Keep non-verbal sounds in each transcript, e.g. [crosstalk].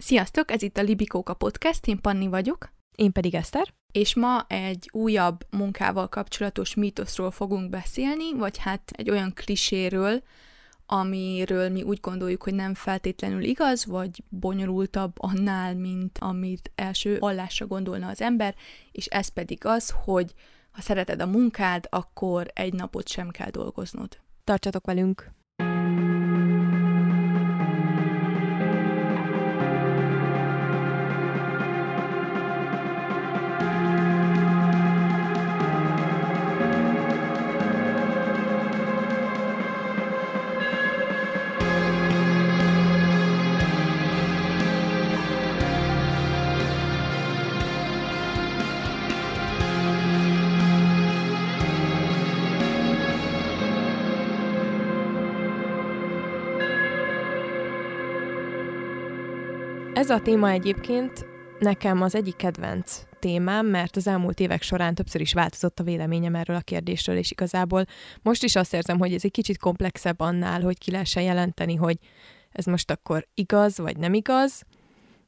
Sziasztok, ez itt a Libikóka Podcast, én Panni vagyok. Én pedig Eszter. És ma egy újabb munkával kapcsolatos mítoszról fogunk beszélni, vagy hát egy olyan kliséről, amiről mi úgy gondoljuk, hogy nem feltétlenül igaz, vagy bonyolultabb annál, mint amit első hallásra gondolna az ember, és ez pedig az, hogy ha szereted a munkád, akkor egy napot sem kell dolgoznod. Tartsatok velünk! A téma egyébként nekem az egyik kedvenc témám, mert az elmúlt évek során többször is változott a véleményem erről a kérdésről, és igazából most is azt érzem, hogy ez egy kicsit komplexebb annál, hogy ki lehessen jelenteni, hogy ez most akkor igaz, vagy nem igaz,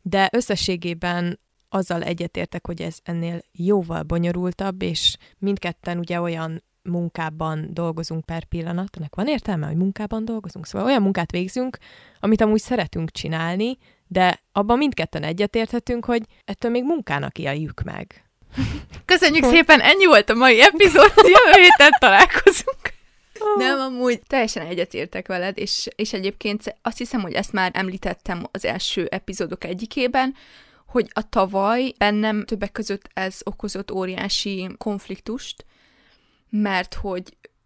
de összességében azzal egyetértek, hogy ez ennél jóval bonyolultabb, és mindketten ugye olyan munkában dolgozunk per pillanat, ennek van értelme, hogy munkában dolgozunk? Szóval olyan munkát végzünk, amit amúgy szeretünk csinálni, de abban mindketten egyetérthetünk, hogy ettől még munkának éljük meg. Köszönjük szépen, ennyi volt a mai epizód, [laughs] jövő héten találkozunk. Nem, amúgy teljesen egyetértek veled, és, és egyébként azt hiszem, hogy ezt már említettem az első epizódok egyikében, hogy a tavaly bennem többek között ez okozott óriási konfliktust, mert hogy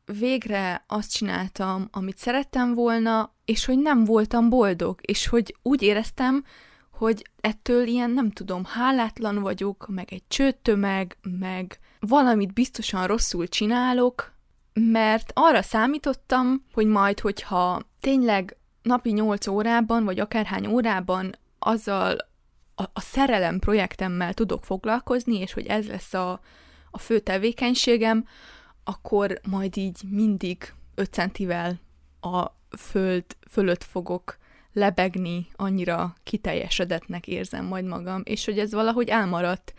végre azt csináltam, amit szerettem volna, és hogy nem voltam boldog, és hogy úgy éreztem, hogy ettől ilyen, nem tudom, hálátlan vagyok, meg egy csőttömeg, meg valamit biztosan rosszul csinálok, mert arra számítottam, hogy majd, hogyha tényleg napi 8 órában, vagy akárhány órában azzal a, a szerelem projektemmel tudok foglalkozni, és hogy ez lesz a, a fő tevékenységem, akkor majd így mindig 5 centivel a föld fölött fogok lebegni, annyira kiteljesedetnek érzem majd magam, és hogy ez valahogy elmaradt,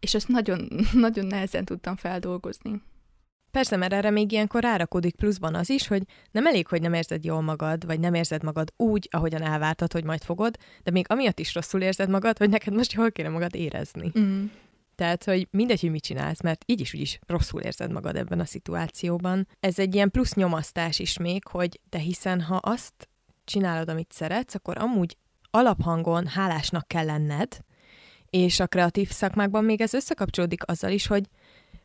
és ezt nagyon, [laughs] nagyon nehezen tudtam feldolgozni. Persze, mert erre még ilyenkor rárakódik pluszban az is, hogy nem elég, hogy nem érzed jól magad, vagy nem érzed magad úgy, ahogyan elvártad, hogy majd fogod, de még amiatt is rosszul érzed magad, hogy neked most jól kéne magad érezni. Mm. Tehát, hogy mindegy, hogy mit csinálsz, mert így is úgyis rosszul érzed magad ebben a szituációban. Ez egy ilyen plusz nyomasztás is még, hogy de hiszen ha azt csinálod, amit szeretsz, akkor amúgy alaphangon hálásnak kell lenned, és a kreatív szakmákban még ez összekapcsolódik azzal is, hogy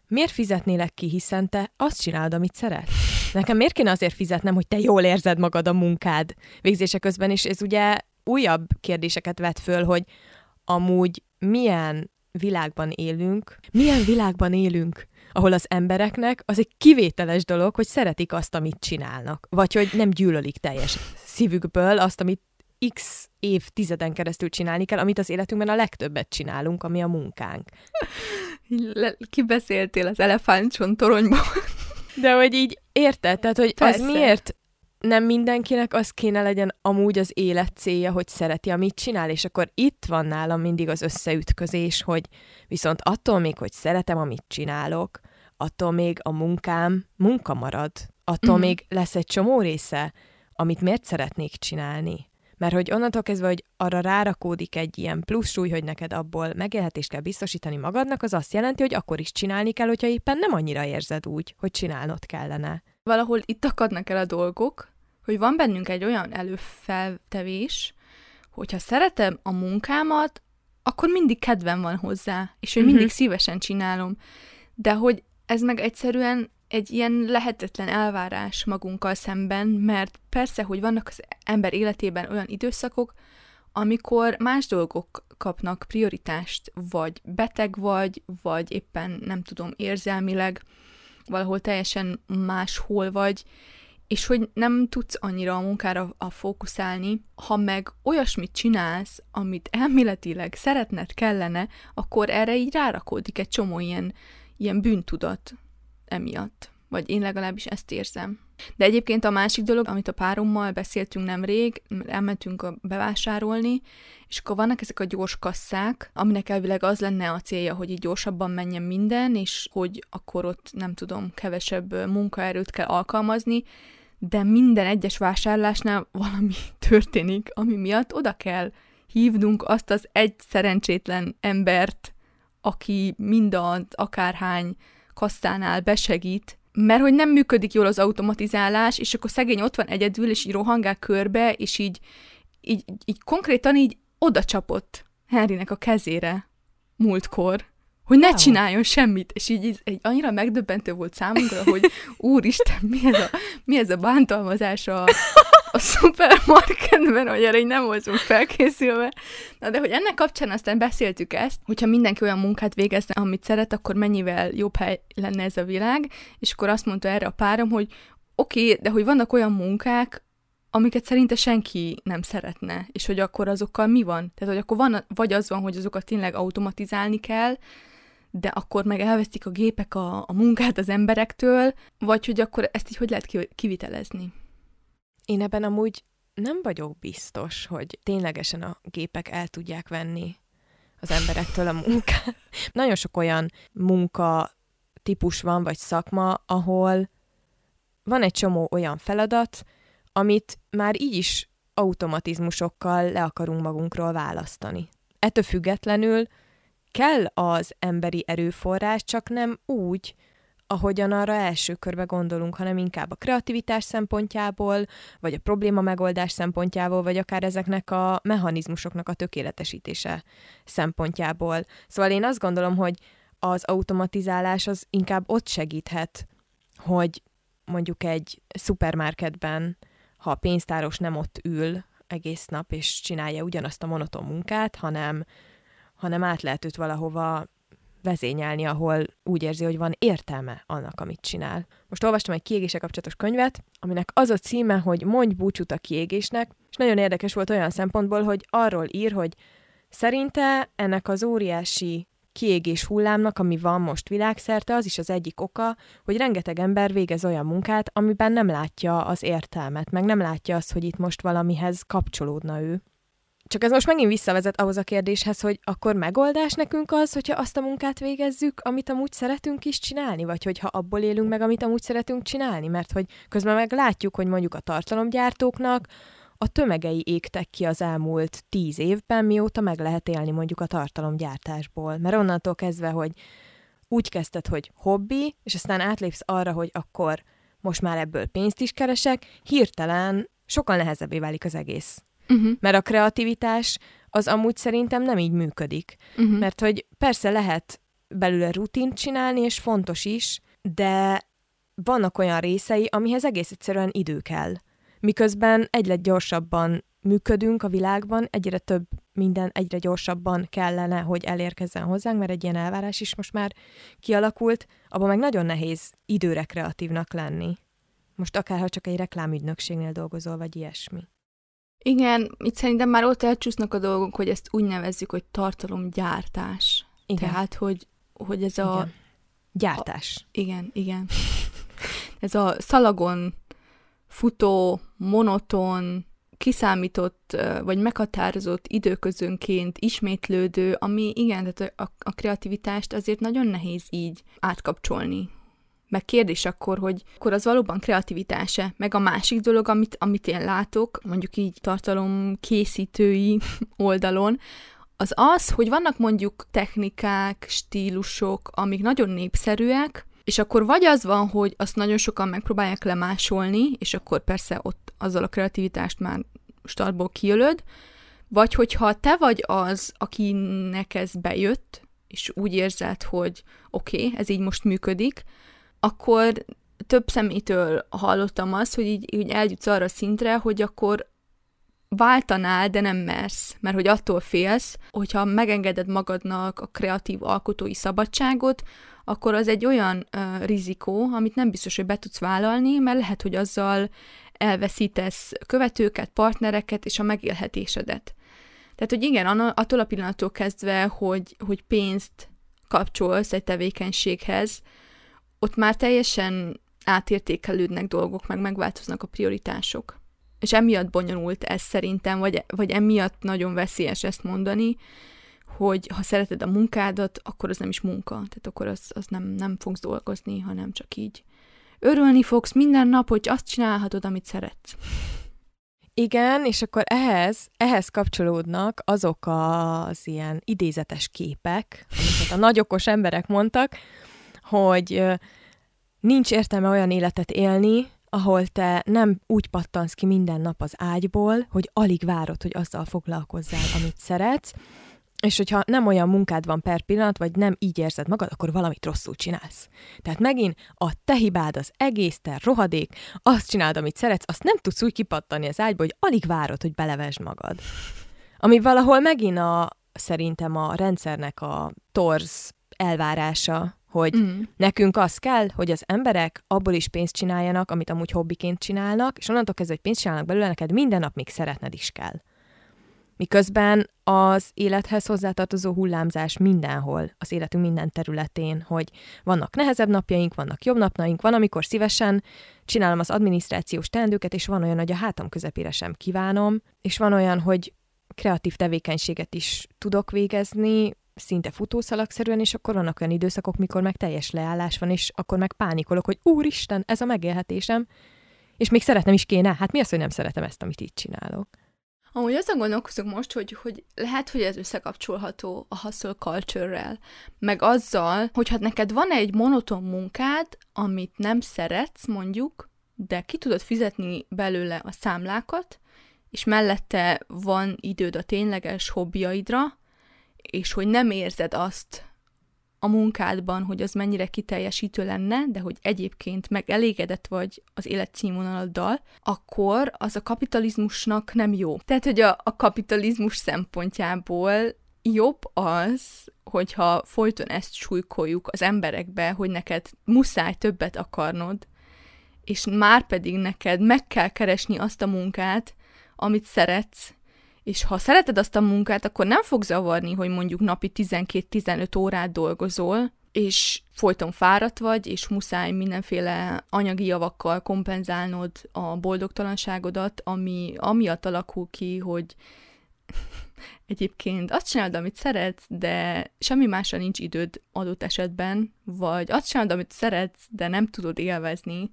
miért fizetnélek ki, hiszen te azt csinálod, amit szeretsz. Nekem miért kéne azért fizetnem, hogy te jól érzed magad a munkád végzése közben, és ez ugye újabb kérdéseket vet föl, hogy amúgy milyen világban élünk, milyen világban élünk, ahol az embereknek az egy kivételes dolog, hogy szeretik azt, amit csinálnak, vagy hogy nem gyűlölik teljes szívükből azt, amit x évtizeden keresztül csinálni kell, amit az életünkben a legtöbbet csinálunk, ami a munkánk. Le- kibeszéltél az elefántson toronyból. De hogy így érted? Tehát, hogy Persze. az miért nem mindenkinek az kéne legyen amúgy az élet célja, hogy szereti, amit csinál, és akkor itt van nálam mindig az összeütközés, hogy viszont attól még, hogy szeretem, amit csinálok, attól még a munkám munka marad. Attól mm. még lesz egy csomó része, amit miért szeretnék csinálni. Mert hogy onnantól kezdve, hogy arra rárakódik egy ilyen plusz súly, hogy neked abból megélhetést kell biztosítani magadnak, az azt jelenti, hogy akkor is csinálni kell, hogyha éppen nem annyira érzed úgy, hogy csinálnod kellene valahol itt akadnak el a dolgok, hogy van bennünk egy olyan előfeltevés, hogyha szeretem a munkámat, akkor mindig kedvem van hozzá, és hogy mindig uh-huh. szívesen csinálom. De hogy ez meg egyszerűen egy ilyen lehetetlen elvárás magunkkal szemben, mert persze, hogy vannak az ember életében olyan időszakok, amikor más dolgok kapnak prioritást, vagy beteg vagy, vagy éppen nem tudom, érzelmileg valahol teljesen máshol vagy, és hogy nem tudsz annyira a munkára a fókuszálni, ha meg olyasmit csinálsz, amit elméletileg szeretned kellene, akkor erre így rárakódik egy csomó ilyen, ilyen bűntudat emiatt. Vagy én legalábbis ezt érzem. De egyébként a másik dolog, amit a párommal beszéltünk nemrég, elmentünk bevásárolni, és akkor vannak ezek a gyors kasszák, aminek elvileg az lenne a célja, hogy így gyorsabban menjen minden, és hogy akkor ott nem tudom, kevesebb munkaerőt kell alkalmazni, de minden egyes vásárlásnál valami [laughs] történik, ami miatt oda kell hívnunk azt az egy szerencsétlen embert, aki mind akárhány kasszánál besegít, mert hogy nem működik jól az automatizálás, és akkor szegény ott van egyedül, és így rohangál körbe, és így, így, így konkrétan így oda csapott Henrynek a kezére múltkor, hogy ne csináljon semmit, és így, így, így annyira megdöbbentő volt számunkra, hogy úristen, mi ez a, mi ez a bántalmazás a, a szupermarketben, hogy erre így nem voltunk felkészülve. Na de hogy ennek kapcsán aztán beszéltük ezt, hogyha mindenki olyan munkát végezne, amit szeret, akkor mennyivel jobb hely lenne ez a világ, és akkor azt mondta erre a párom, hogy oké, okay, de hogy vannak olyan munkák, amiket szerinte senki nem szeretne, és hogy akkor azokkal mi van? Tehát, hogy akkor van, vagy az van, hogy azokat tényleg automatizálni kell, de akkor meg elvesztik a gépek a, a munkát az emberektől, vagy hogy akkor ezt így hogy lehet kivitelezni? Én ebben amúgy nem vagyok biztos, hogy ténylegesen a gépek el tudják venni az emberektől a munkát. [laughs] Nagyon sok olyan munka típus van, vagy szakma, ahol van egy csomó olyan feladat, amit már így is automatizmusokkal le akarunk magunkról választani. Ettől függetlenül kell az emberi erőforrás, csak nem úgy, ahogyan arra első körbe gondolunk, hanem inkább a kreativitás szempontjából, vagy a probléma megoldás szempontjából, vagy akár ezeknek a mechanizmusoknak a tökéletesítése szempontjából. Szóval én azt gondolom, hogy az automatizálás az inkább ott segíthet, hogy mondjuk egy szupermarketben, ha a pénztáros nem ott ül egész nap, és csinálja ugyanazt a monoton munkát, hanem, hanem át lehet őt valahova vezényelni, ahol úgy érzi, hogy van értelme annak, amit csinál. Most olvastam egy kiégése kapcsolatos könyvet, aminek az a címe, hogy Mondj búcsút a kiégésnek, és nagyon érdekes volt olyan szempontból, hogy arról ír, hogy szerinte ennek az óriási kiégés hullámnak, ami van most világszerte, az is az egyik oka, hogy rengeteg ember végez olyan munkát, amiben nem látja az értelmet, meg nem látja azt, hogy itt most valamihez kapcsolódna ő. Csak ez most megint visszavezet ahhoz a kérdéshez, hogy akkor megoldás nekünk az, hogyha azt a munkát végezzük, amit amúgy szeretünk is csinálni, vagy hogyha abból élünk meg, amit amúgy szeretünk csinálni, mert hogy közben meg látjuk, hogy mondjuk a tartalomgyártóknak a tömegei égtek ki az elmúlt tíz évben, mióta meg lehet élni mondjuk a tartalomgyártásból. Mert onnantól kezdve, hogy úgy kezdted, hogy hobbi, és aztán átlépsz arra, hogy akkor most már ebből pénzt is keresek, hirtelen sokkal nehezebbé válik az egész. Uh-huh. Mert a kreativitás az amúgy szerintem nem így működik. Uh-huh. Mert hogy persze lehet belőle rutint csinálni, és fontos is, de vannak olyan részei, amihez egész egyszerűen idő kell. Miközben egyre gyorsabban működünk a világban, egyre több minden egyre gyorsabban kellene, hogy elérkezzen hozzánk, mert egy ilyen elvárás is most már kialakult, abban meg nagyon nehéz időre kreatívnak lenni. Most akárha csak egy reklámügynökségnél dolgozol, vagy ilyesmi. Igen, itt szerintem már ott elcsúsznak a dolgok, hogy ezt úgy nevezzük, hogy tartalomgyártás. Igen. Tehát, hogy, hogy ez a... Igen. Gyártás. A, igen, igen. [laughs] ez a szalagon futó, monoton, kiszámított, vagy meghatározott időközönként ismétlődő, ami igen, tehát a, a kreativitást azért nagyon nehéz így átkapcsolni, meg kérdés akkor, hogy akkor az valóban kreativitása. Meg a másik dolog, amit, amit én látok, mondjuk így tartalom készítői [laughs] oldalon, az az, hogy vannak mondjuk technikák, stílusok, amik nagyon népszerűek, és akkor vagy az van, hogy azt nagyon sokan megpróbálják lemásolni, és akkor persze ott azzal a kreativitást már startból kijölöd, vagy hogyha te vagy az, akinek ez bejött, és úgy érzed, hogy oké, okay, ez így most működik, akkor több szemétől hallottam azt, hogy így, így eljutsz arra szintre, hogy akkor váltanál, de nem mersz, mert hogy attól félsz, hogyha megengeded magadnak a kreatív alkotói szabadságot, akkor az egy olyan uh, rizikó, amit nem biztos, hogy be tudsz vállalni, mert lehet, hogy azzal elveszítesz követőket, partnereket és a megélhetésedet. Tehát, hogy igen, attól a pillanattól kezdve, hogy, hogy pénzt kapcsolsz egy tevékenységhez, ott már teljesen átértékelődnek dolgok, meg megváltoznak a prioritások. És emiatt bonyolult ez szerintem, vagy, vagy emiatt nagyon veszélyes ezt mondani, hogy ha szereted a munkádat, akkor az nem is munka. Tehát akkor az, az nem, nem fogsz dolgozni, hanem csak így örülni fogsz minden nap, hogy azt csinálhatod, amit szeretsz. Igen, és akkor ehhez, ehhez kapcsolódnak azok az ilyen idézetes képek, amiket a nagyokos emberek mondtak, hogy nincs értelme olyan életet élni, ahol te nem úgy pattansz ki minden nap az ágyból, hogy alig várod, hogy azzal foglalkozzál, amit szeretsz, és hogyha nem olyan munkád van per pillanat, vagy nem így érzed magad, akkor valamit rosszul csinálsz. Tehát megint a te hibád az egész, te rohadék, azt csináld, amit szeretsz, azt nem tudsz úgy kipattani az ágyba, hogy alig várod, hogy belevesd magad. Ami valahol megint a, szerintem a rendszernek a torz elvárása, hogy mm. nekünk az kell, hogy az emberek abból is pénzt csináljanak, amit amúgy hobbiként csinálnak, és onnantól kezdve, hogy pénzt csinálnak belőle, neked minden nap még szeretned is kell. Miközben az élethez hozzátartozó hullámzás mindenhol, az életünk minden területén, hogy vannak nehezebb napjaink, vannak jobb napjaink, van, amikor szívesen csinálom az adminisztrációs teendőket, és van olyan, hogy a hátam közepére sem kívánom, és van olyan, hogy kreatív tevékenységet is tudok végezni, szinte futószalagszerűen, és akkor vannak olyan időszakok, mikor meg teljes leállás van, és akkor meg pánikolok, hogy úristen, ez a megélhetésem, és még szeretnem is kéne. Hát mi az, hogy nem szeretem ezt, amit itt csinálok? Amúgy azon gondolkozok most, hogy, hogy lehet, hogy ez összekapcsolható a hustle culture-rel, meg azzal, hogy hát neked van egy monoton munkád, amit nem szeretsz, mondjuk, de ki tudod fizetni belőle a számlákat, és mellette van időd a tényleges hobbiaidra, és hogy nem érzed azt a munkádban, hogy az mennyire kiteljesítő lenne, de hogy egyébként meg elégedett vagy az életszínvonaladdal, akkor az a kapitalizmusnak nem jó. Tehát, hogy a, a kapitalizmus szempontjából jobb az, hogyha folyton ezt súlykoljuk az emberekbe, hogy neked muszáj többet akarnod, és már pedig neked meg kell keresni azt a munkát, amit szeretsz, és ha szereted azt a munkát, akkor nem fog zavarni, hogy mondjuk napi 12-15 órát dolgozol, és folyton fáradt vagy, és muszáj mindenféle anyagi javakkal kompenzálnod a boldogtalanságodat, ami amiatt alakul ki, hogy [laughs] egyébként azt csinálod, amit szeretsz, de semmi másra nincs időd adott esetben, vagy azt csinálod, amit szeretsz, de nem tudod élvezni,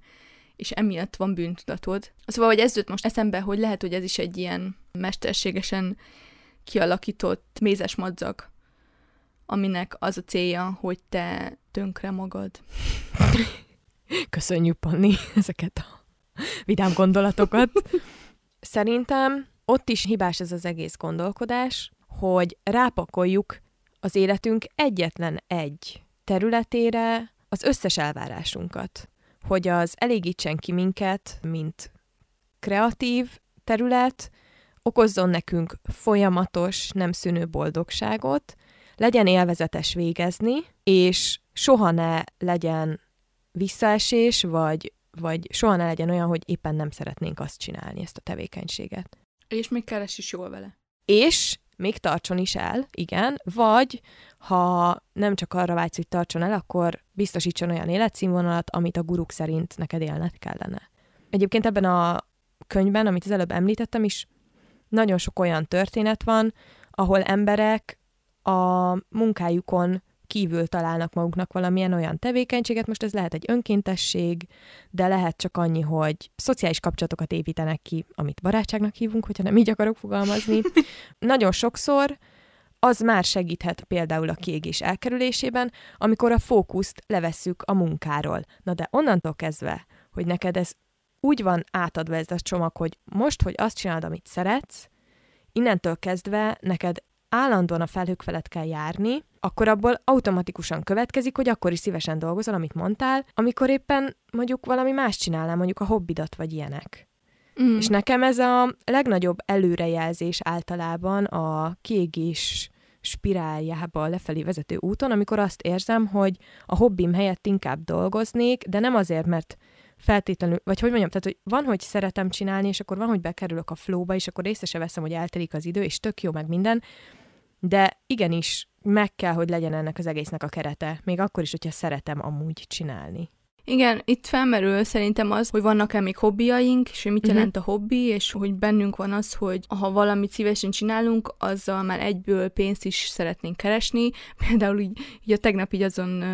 és emiatt van bűntudatod. Szóval, hogy ez jött most eszembe, hogy lehet, hogy ez is egy ilyen mesterségesen kialakított mézes madzag, aminek az a célja, hogy te tönkre magad. [laughs] Köszönjük, Panni, [laughs] ezeket a vidám gondolatokat. [laughs] Szerintem ott is hibás ez az egész gondolkodás, hogy rápakoljuk az életünk egyetlen egy területére az összes elvárásunkat hogy az elégítsen ki minket, mint kreatív terület, okozzon nekünk folyamatos, nem szűnő boldogságot, legyen élvezetes végezni, és soha ne legyen visszaesés, vagy, vagy soha ne legyen olyan, hogy éppen nem szeretnénk azt csinálni, ezt a tevékenységet. És még keres is jól vele. És még tartson is el, igen, vagy ha nem csak arra vágysz, hogy tartson el, akkor biztosítson olyan életszínvonalat, amit a guruk szerint neked élned kellene. Egyébként ebben a könyvben, amit az előbb említettem is, nagyon sok olyan történet van, ahol emberek a munkájukon kívül találnak maguknak valamilyen olyan tevékenységet, most ez lehet egy önkéntesség, de lehet csak annyi, hogy szociális kapcsolatokat építenek ki, amit barátságnak hívunk, hogyha nem így akarok fogalmazni. [laughs] Nagyon sokszor az már segíthet például a kiégés elkerülésében, amikor a fókuszt levesszük a munkáról. Na de onnantól kezdve, hogy neked ez úgy van átadva ez a csomag, hogy most, hogy azt csinálod, amit szeretsz, innentől kezdve neked állandóan a felhők felett kell járni, akkor abból automatikusan következik, hogy akkor is szívesen dolgozol, amit mondtál, amikor éppen mondjuk valami más csinálnál, mondjuk a hobbidat vagy ilyenek. Mm. És nekem ez a legnagyobb előrejelzés általában a kiégés spiráljába lefelé vezető úton, amikor azt érzem, hogy a hobbim helyett inkább dolgoznék, de nem azért, mert feltétlenül, vagy hogy mondjam, tehát hogy van, hogy szeretem csinálni, és akkor van, hogy bekerülök a flowba, és akkor észre se veszem, hogy eltelik az idő, és tök jó meg minden, de igenis meg kell, hogy legyen ennek az egésznek a kerete, még akkor is, hogyha szeretem amúgy csinálni. Igen, itt felmerül szerintem az, hogy vannak-e még hobbiaink, és hogy mit uh-huh. jelent a hobbi, és hogy bennünk van az, hogy ha valamit szívesen csinálunk, azzal már egyből pénzt is szeretnénk keresni. Például így, így a tegnap így azon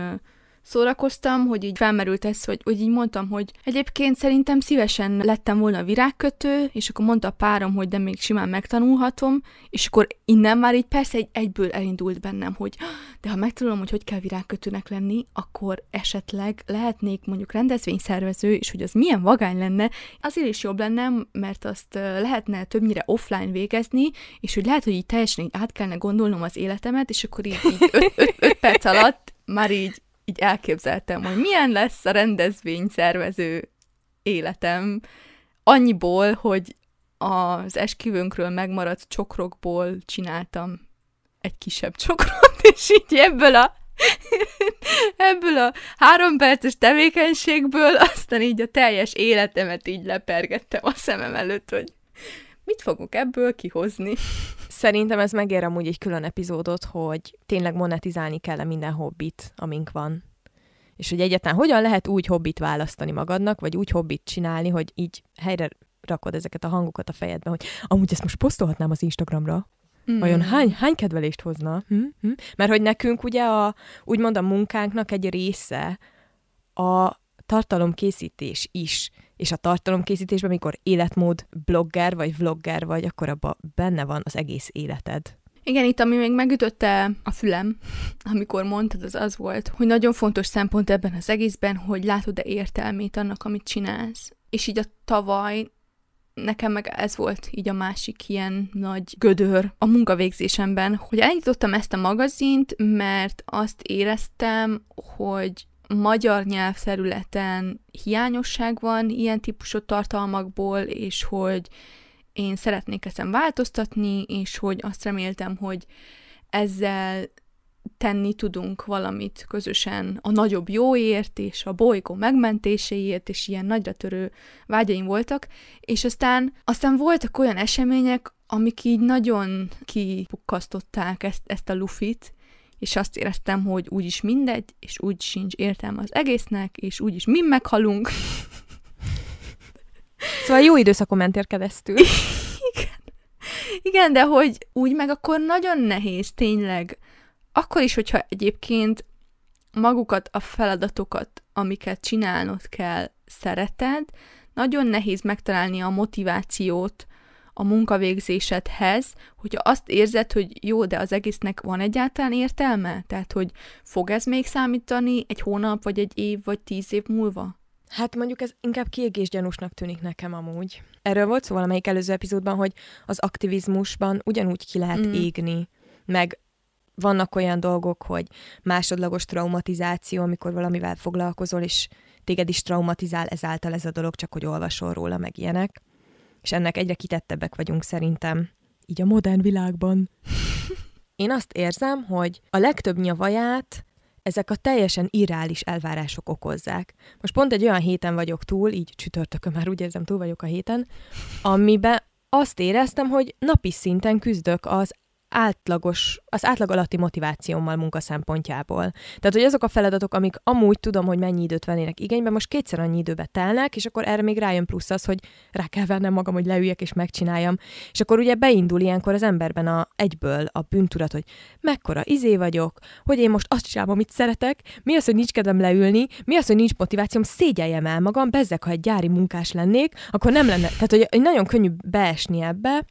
szórakoztam, hogy így felmerült ez, hogy, hogy így mondtam, hogy egyébként szerintem szívesen lettem volna virágkötő, és akkor mondta a párom, hogy de még simán megtanulhatom, és akkor innen már így persze egy, egyből elindult bennem, hogy de ha megtanulom, hogy hogy kell virágkötőnek lenni, akkor esetleg lehetnék mondjuk rendezvényszervező, és hogy az milyen vagány lenne, azért is jobb lenne, mert azt lehetne többnyire offline végezni, és hogy lehet, hogy így teljesen így át kellene gondolnom az életemet, és akkor így, öt perc alatt már így így elképzeltem, hogy milyen lesz a rendezvény szervező életem, annyiból, hogy az esküvőnkről megmaradt csokrokból csináltam egy kisebb csokrot, [laughs] és így ebből a ebből a három perces tevékenységből aztán így a teljes életemet így lepergettem a szemem előtt, hogy mit fogok ebből kihozni. Szerintem ez megér amúgy egy külön epizódot, hogy tényleg monetizálni kell minden hobbit, amink van. És hogy egyáltalán hogyan lehet úgy hobbit választani magadnak, vagy úgy hobbit csinálni, hogy így helyre rakod ezeket a hangokat a fejedbe, hogy amúgy ezt most posztolhatnám az Instagramra, Mm. Vajon hány, hány kedvelést hozna? Hm? Hm? Mert hogy nekünk ugye a, úgymond a munkánknak egy része a tartalomkészítés is. És a tartalomkészítésben, amikor életmód blogger vagy vlogger vagy, akkor abban benne van az egész életed. Igen, itt ami még megütötte a fülem, [laughs] amikor mondtad, az az volt, hogy nagyon fontos szempont ebben az egészben, hogy látod-e értelmét annak, amit csinálsz. És így a tavaly nekem meg ez volt így a másik ilyen nagy gödör a munkavégzésemben, hogy elindítottam ezt a magazint, mert azt éreztem, hogy magyar nyelvterületen hiányosság van ilyen típusú tartalmakból, és hogy én szeretnék ezen változtatni, és hogy azt reméltem, hogy ezzel tenni tudunk valamit közösen a nagyobb jóért, és a bolygó megmentéséért, és ilyen nagyra törő vágyaim voltak, és aztán, aztán voltak olyan események, amik így nagyon kipukkasztották ezt, ezt a lufit, és azt éreztem, hogy úgyis mindegy, és úgy sincs értelme az egésznek, és úgyis mi meghalunk. [laughs] Szóval jó időszakon mentél keresztül. [laughs] Igen. Igen, de hogy úgy meg akkor nagyon nehéz tényleg. Akkor is, hogyha egyébként magukat, a feladatokat, amiket csinálnod kell, szereted, nagyon nehéz megtalálni a motivációt a munkavégzésedhez, hogyha azt érzed, hogy jó, de az egésznek van egyáltalán értelme? Tehát, hogy fog ez még számítani egy hónap, vagy egy év, vagy tíz év múlva? Hát mondjuk ez inkább kiégésgyanúsnak tűnik nekem amúgy. Erről volt szó valamelyik előző epizódban, hogy az aktivizmusban ugyanúgy ki lehet mm. égni, meg vannak olyan dolgok, hogy másodlagos traumatizáció, amikor valamivel foglalkozol, és téged is traumatizál ezáltal ez a dolog, csak hogy olvasol róla, meg ilyenek. És ennek egyre kitettebbek vagyunk szerintem, így a modern világban. Én azt érzem, hogy a legtöbb nyavaját ezek a teljesen irreális elvárások okozzák. Most pont egy olyan héten vagyok túl, így csütörtökön már úgy érzem, túl vagyok a héten, amiben azt éreztem, hogy napi szinten küzdök az átlagos, az átlag alatti motivációmmal munka szempontjából. Tehát, hogy azok a feladatok, amik amúgy tudom, hogy mennyi időt vennének igénybe, most kétszer annyi időbe telnek, és akkor erre még rájön plusz az, hogy rá kell vennem magam, hogy leüljek és megcsináljam. És akkor ugye beindul ilyenkor az emberben a, egyből a bűntudat, hogy mekkora izé vagyok, hogy én most azt csinálom, amit szeretek, mi az, hogy nincs kedvem leülni, mi az, hogy nincs motivációm, szégyeljem el magam, bezzek, ha egy gyári munkás lennék, akkor nem lenne. Tehát, hogy nagyon könnyű beesni ebbe,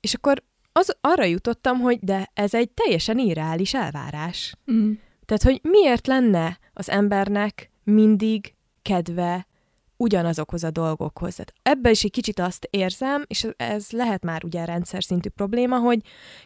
és akkor az, arra jutottam, hogy de ez egy teljesen irreális elvárás. Mm. Tehát, hogy miért lenne az embernek mindig kedve ugyanazokhoz a dolgokhoz. Tehát ebben is egy kicsit azt érzem, és ez lehet már ugye rendszer szintű probléma, hogy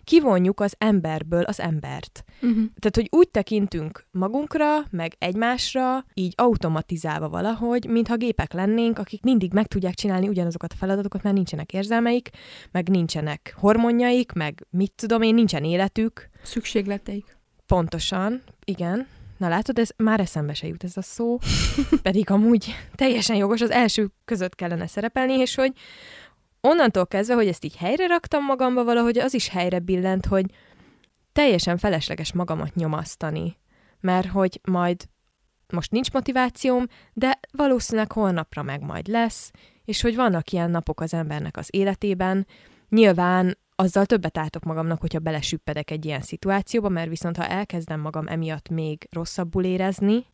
kivonjuk az emberből az embert. Uh-huh. Tehát, hogy úgy tekintünk magunkra, meg egymásra, így automatizálva valahogy, mintha gépek lennénk, akik mindig meg tudják csinálni ugyanazokat a feladatokat, mert nincsenek érzelmeik, meg nincsenek hormonjaik, meg mit tudom én, nincsen életük. Szükségleteik. Pontosan, igen. Na látod, ez már eszembe se jut ez a szó, [laughs] pedig amúgy teljesen jogos, az első között kellene szerepelni, és hogy onnantól kezdve, hogy ezt így helyre raktam magamba valahogy, az is helyre billent, hogy teljesen felesleges magamat nyomasztani, mert hogy majd most nincs motivációm, de valószínűleg holnapra meg majd lesz, és hogy vannak ilyen napok az embernek az életében, nyilván azzal többet álltok magamnak, hogyha belesüppedek egy ilyen szituációba, mert viszont ha elkezdem magam emiatt még rosszabbul érezni,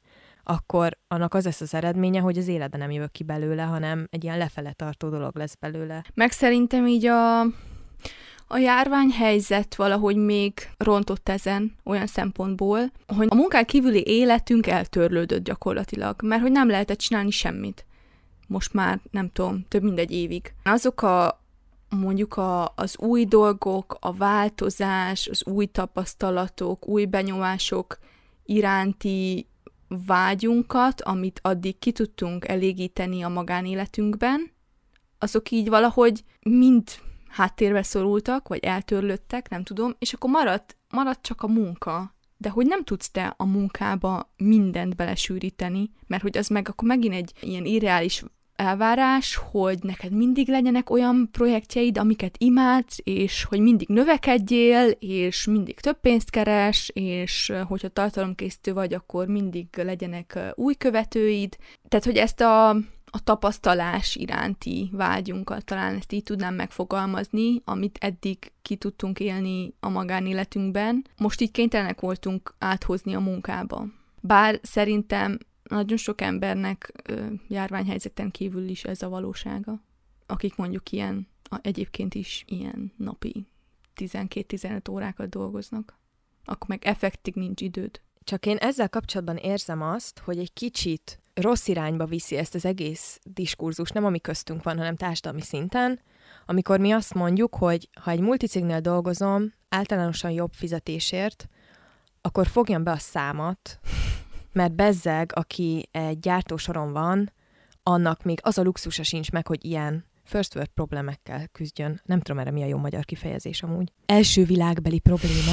akkor annak az lesz az eredménye, hogy az életben nem jövök ki belőle, hanem egy ilyen lefele tartó dolog lesz belőle. Meg szerintem így a, a járványhelyzet valahogy még rontott ezen olyan szempontból, hogy a munkán kívüli életünk eltörlődött gyakorlatilag, mert hogy nem lehetett csinálni semmit. Most már, nem tudom, több mint egy évig. Azok a, mondjuk a, az új dolgok, a változás, az új tapasztalatok, új benyomások iránti vágyunkat, amit addig ki tudtunk elégíteni a magánéletünkben, azok így valahogy mind háttérbe szorultak, vagy eltörlöttek, nem tudom, és akkor maradt, maradt csak a munka. De hogy nem tudsz te a munkába mindent belesűríteni, mert hogy az meg akkor megint egy ilyen irreális elvárás, hogy neked mindig legyenek olyan projektjeid, amiket imádsz, és hogy mindig növekedjél, és mindig több pénzt keres, és hogyha tartalomkészítő vagy, akkor mindig legyenek új követőid. Tehát, hogy ezt a, a tapasztalás iránti vágyunkat, talán ezt így tudnám megfogalmazni, amit eddig ki tudtunk élni a magánéletünkben, most így kénytelenek voltunk áthozni a munkába. Bár szerintem nagyon sok embernek ö, járványhelyzeten kívül is ez a valósága, akik mondjuk ilyen, a, egyébként is ilyen napi 12-15 órákat dolgoznak, akkor meg effektig nincs időd. Csak én ezzel kapcsolatban érzem azt, hogy egy kicsit rossz irányba viszi ezt az egész diskurzus, nem ami köztünk van, hanem társadalmi szinten, amikor mi azt mondjuk, hogy ha egy multicégnél dolgozom, általánosan jobb fizetésért, akkor fogjam be a számat, mert bezzeg, aki egy gyártósoron van, annak még az a luxusa sincs meg, hogy ilyen first world problémekkel küzdjön. Nem tudom erre mi a jó magyar kifejezés amúgy. Első világbeli probléma.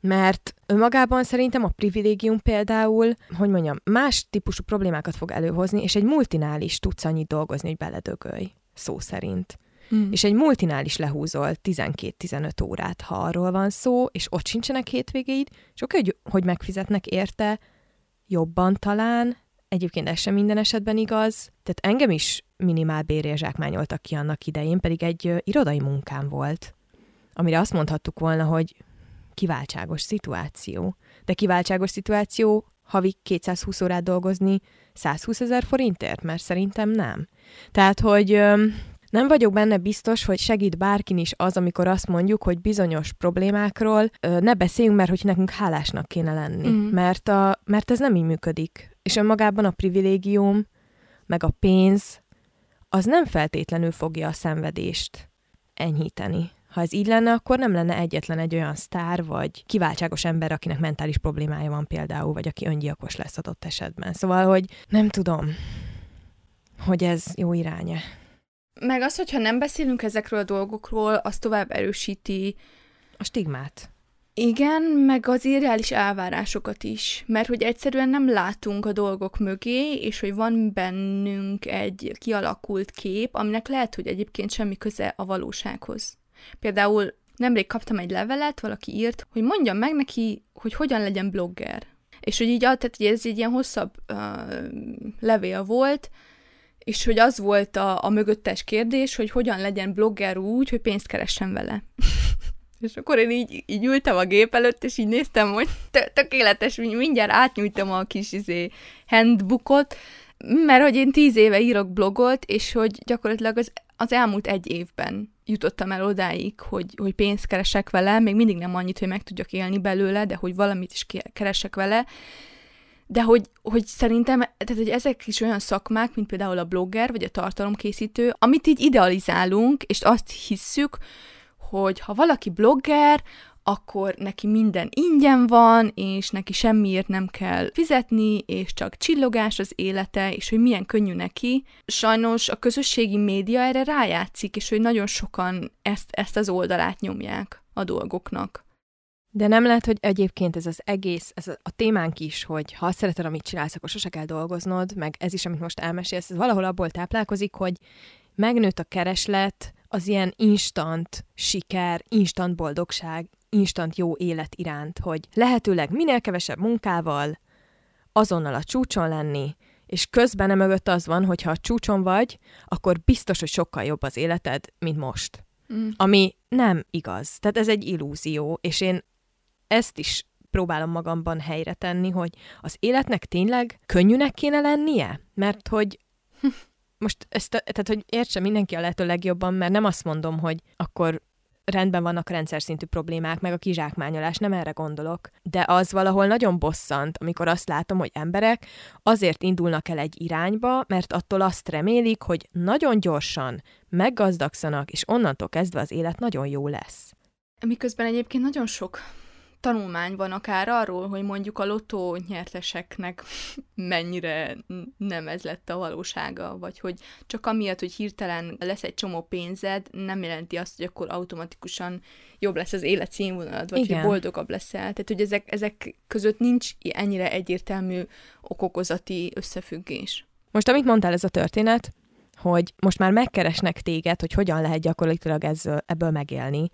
Mert önmagában szerintem a privilégium például, hogy mondjam, más típusú problémákat fog előhozni, és egy multinál is tudsz annyit dolgozni, hogy beledögölj, szó szerint. Mm. És egy multinál is lehúzol 12-15 órát, ha arról van szó, és ott sincsenek hétvégéid, és oké, hogy, hogy megfizetnek érte, jobban talán, egyébként ez sem minden esetben igaz, tehát engem is minimál bérért zsákmányoltak ki annak idején, pedig egy irodai munkám volt, amire azt mondhattuk volna, hogy kiváltságos szituáció. De kiváltságos szituáció havi 220 órát dolgozni 120 ezer forintért, mert szerintem nem. Tehát, hogy nem vagyok benne biztos, hogy segít bárkin is az, amikor azt mondjuk, hogy bizonyos problémákról ne beszéljünk, mert hogy nekünk hálásnak kéne lenni. Mm. Mert, a, mert ez nem így működik. És önmagában a privilégium, meg a pénz, az nem feltétlenül fogja a szenvedést enyhíteni. Ha ez így lenne, akkor nem lenne egyetlen egy olyan sztár, vagy kiváltságos ember, akinek mentális problémája van például, vagy aki öngyilkos lesz adott esetben. Szóval, hogy nem tudom, hogy ez jó iránya. Meg az, hogyha nem beszélünk ezekről a dolgokról, az tovább erősíti a stigmát. Igen, meg az irreális elvárásokat is, mert hogy egyszerűen nem látunk a dolgok mögé, és hogy van bennünk egy kialakult kép, aminek lehet, hogy egyébként semmi köze a valósághoz. Például nemrég kaptam egy levelet, valaki írt, hogy mondjam meg neki, hogy hogyan legyen blogger. És hogy így, tehát hogy ez egy ilyen hosszabb uh, levél volt, és hogy az volt a, a mögöttes kérdés, hogy hogyan legyen blogger úgy, hogy pénzt keressen vele. [laughs] és akkor én így, így ültem a gép előtt, és így néztem, hogy tökéletes, mindjárt átnyújtam a kis izé, handbookot, mert hogy én tíz éve írok blogot, és hogy gyakorlatilag az, az elmúlt egy évben jutottam el odáig, hogy, hogy pénzt keresek vele, még mindig nem annyit, hogy meg tudjak élni belőle, de hogy valamit is keresek vele, de hogy, hogy szerintem, tehát hogy ezek is olyan szakmák, mint például a blogger, vagy a tartalomkészítő, amit így idealizálunk, és azt hisszük, hogy ha valaki blogger, akkor neki minden ingyen van, és neki semmiért nem kell fizetni, és csak csillogás az élete, és hogy milyen könnyű neki. Sajnos a közösségi média erre rájátszik, és hogy nagyon sokan ezt, ezt az oldalát nyomják a dolgoknak. De nem lehet, hogy egyébként ez az egész, ez a témánk is, hogy ha azt szereted, amit csinálsz, akkor sose kell dolgoznod, meg ez is, amit most elmesélsz, ez valahol abból táplálkozik, hogy megnőtt a kereslet az ilyen instant siker, instant boldogság, instant jó élet iránt, hogy lehetőleg minél kevesebb munkával, azonnal a csúcson lenni, és közben nem mögött az van, hogy ha a csúcson vagy, akkor biztos, hogy sokkal jobb az életed, mint most. Mm. Ami nem igaz. Tehát ez egy illúzió, és én ezt is próbálom magamban helyre tenni, hogy az életnek tényleg könnyűnek kéne lennie? Mert hogy [laughs] most ezt, tehát, hogy értse mindenki a lehető legjobban, mert nem azt mondom, hogy akkor rendben vannak rendszer szintű problémák, meg a kizsákmányolás, nem erre gondolok. De az valahol nagyon bosszant, amikor azt látom, hogy emberek azért indulnak el egy irányba, mert attól azt remélik, hogy nagyon gyorsan meggazdagszanak, és onnantól kezdve az élet nagyon jó lesz. Miközben egyébként nagyon sok tanulmány van akár arról, hogy mondjuk a lotó nyerteseknek [laughs] mennyire nem ez lett a valósága, vagy hogy csak amiatt, hogy hirtelen lesz egy csomó pénzed, nem jelenti azt, hogy akkor automatikusan jobb lesz az életszínvonalad, vagy Igen. hogy boldogabb leszel. Tehát, hogy ezek, ezek között nincs ennyire egyértelmű okokozati összefüggés. Most, amit mondtál, ez a történet, hogy most már megkeresnek téged, hogy hogyan lehet gyakorlatilag ezzel, ebből megélni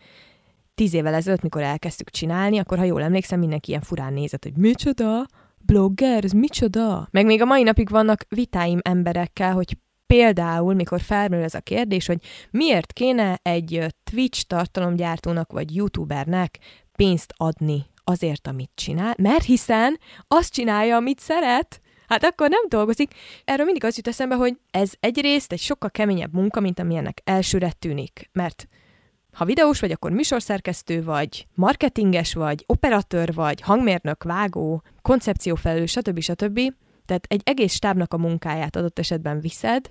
tíz évvel ezelőtt, mikor elkezdtük csinálni, akkor ha jól emlékszem, mindenki ilyen furán nézett, hogy micsoda, blogger, ez micsoda? Meg még a mai napig vannak vitáim emberekkel, hogy például, mikor felmerül ez a kérdés, hogy miért kéne egy Twitch tartalomgyártónak vagy youtubernek pénzt adni azért, amit csinál, mert hiszen azt csinálja, amit szeret, hát akkor nem dolgozik. Erről mindig az jut eszembe, hogy ez egyrészt egy sokkal keményebb munka, mint amilyennek elsőre tűnik, mert ha videós vagy, akkor műsorszerkesztő vagy, marketinges vagy, operatőr vagy, hangmérnök, vágó, koncepciófelelős, stb. stb. Tehát egy egész stábnak a munkáját adott esetben viszed,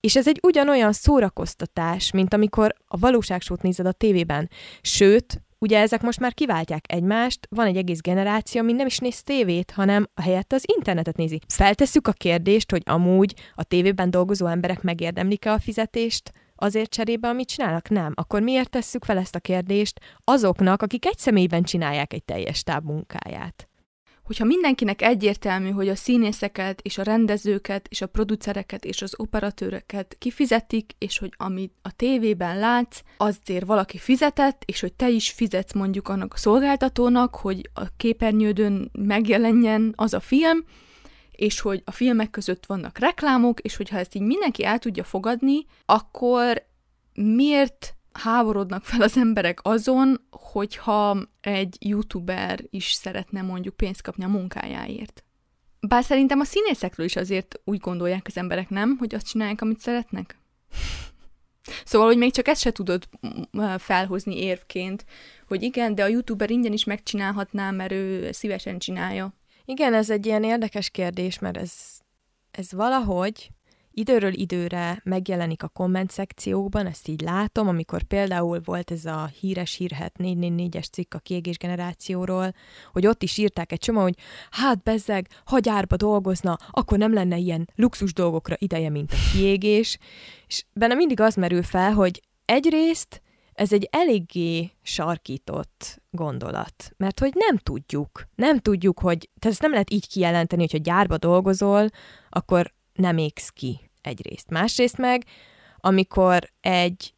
és ez egy ugyanolyan szórakoztatás, mint amikor a valóságsót nézed a tévében. Sőt, ugye ezek most már kiváltják egymást, van egy egész generáció, ami nem is néz tévét, hanem a helyette az internetet nézi. Feltesszük a kérdést, hogy amúgy a tévében dolgozó emberek megérdemlik-e a fizetést, azért cserébe, amit csinálnak? Nem. Akkor miért tesszük fel ezt a kérdést azoknak, akik egy személyben csinálják egy teljes táb munkáját? Hogyha mindenkinek egyértelmű, hogy a színészeket és a rendezőket és a producereket és az operatőröket kifizetik, és hogy amit a tévében látsz, azért valaki fizetett, és hogy te is fizetsz mondjuk annak a szolgáltatónak, hogy a képernyődön megjelenjen az a film, és hogy a filmek között vannak reklámok, és hogyha ezt így mindenki el tudja fogadni, akkor miért háborodnak fel az emberek azon, hogyha egy youtuber is szeretne mondjuk pénzt kapni a munkájáért. Bár szerintem a színészekről is azért úgy gondolják az emberek, nem, hogy azt csinálják, amit szeretnek? [laughs] Szóval, hogy még csak ezt se tudod felhozni érvként, hogy igen, de a youtuber ingyen is megcsinálhatná, mert ő szívesen csinálja. Igen, ez egy ilyen érdekes kérdés, mert ez, ez valahogy időről időre megjelenik a komment szekciókban, ezt így látom, amikor például volt ez a híres hírhet 444-es cikk a kiégés generációról, hogy ott is írták egy csomó, hogy hát bezzeg, ha gyárba dolgozna, akkor nem lenne ilyen luxus dolgokra ideje, mint a kiégés, és benne mindig az merül fel, hogy egyrészt ez egy eléggé sarkított gondolat, mert hogy nem tudjuk, nem tudjuk, hogy, tehát ezt nem lehet így kijelenteni, hogy ha gyárba dolgozol, akkor nem égsz ki egyrészt. Másrészt meg, amikor egy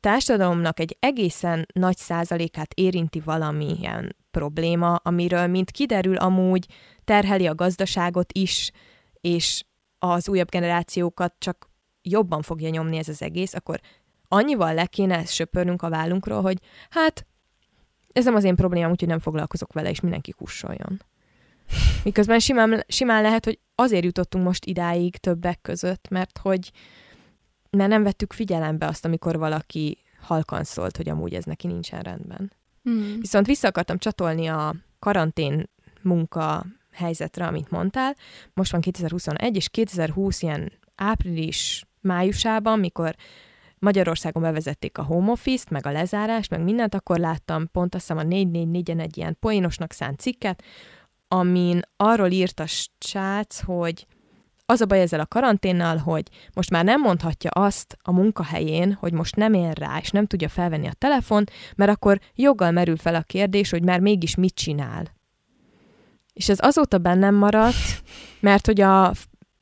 társadalomnak egy egészen nagy százalékát érinti valamilyen probléma, amiről, mint kiderül, amúgy terheli a gazdaságot is, és az újabb generációkat csak jobban fogja nyomni ez az egész, akkor annyival le kéne ezt söpörnünk a vállunkról, hogy hát ez nem az én problémám, úgyhogy nem foglalkozok vele, és mindenki kussoljon. [laughs] Miközben simán, simán lehet, hogy azért jutottunk most idáig többek között, mert hogy mert nem vettük figyelembe azt, amikor valaki halkan szólt, hogy amúgy ez neki nincsen rendben. Mm. Viszont vissza akartam csatolni a karantén munka helyzetre, amit mondtál. Most van 2021, és 2020 ilyen április, májusában, mikor Magyarországon bevezették a home office-t, meg a lezárást, meg mindent, akkor láttam pont azt hiszem a 444-en egy ilyen poénosnak szánt cikket, amin arról írt a srác, hogy az a baj ezzel a karanténnal, hogy most már nem mondhatja azt a munkahelyén, hogy most nem ér rá, és nem tudja felvenni a telefont, mert akkor joggal merül fel a kérdés, hogy már mégis mit csinál. És ez azóta bennem maradt, mert hogy a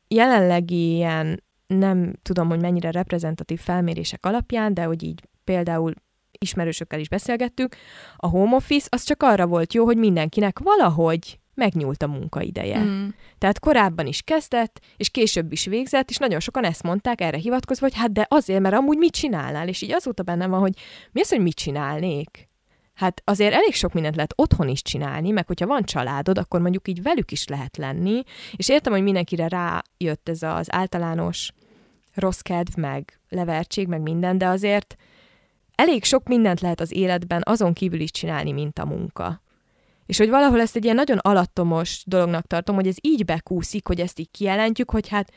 jelenlegi ilyen nem tudom, hogy mennyire reprezentatív felmérések alapján, de hogy így például ismerősökkel is beszélgettük, a home office az csak arra volt jó, hogy mindenkinek valahogy megnyúlt a munkaideje. Mm. Tehát korábban is kezdett, és később is végzett, és nagyon sokan ezt mondták erre hivatkozva, hogy hát de azért, mert amúgy mit csinálnál? És így azóta bennem van, hogy mi az, hogy mit csinálnék? Hát azért elég sok mindent lehet otthon is csinálni, meg hogyha van családod, akkor mondjuk így velük is lehet lenni, és értem, hogy mindenkire rájött ez az általános rossz kedv, meg levertség, meg minden, de azért elég sok mindent lehet az életben azon kívül is csinálni, mint a munka. És hogy valahol ezt egy ilyen nagyon alattomos dolognak tartom, hogy ez így bekúszik, hogy ezt így kijelentjük, hogy hát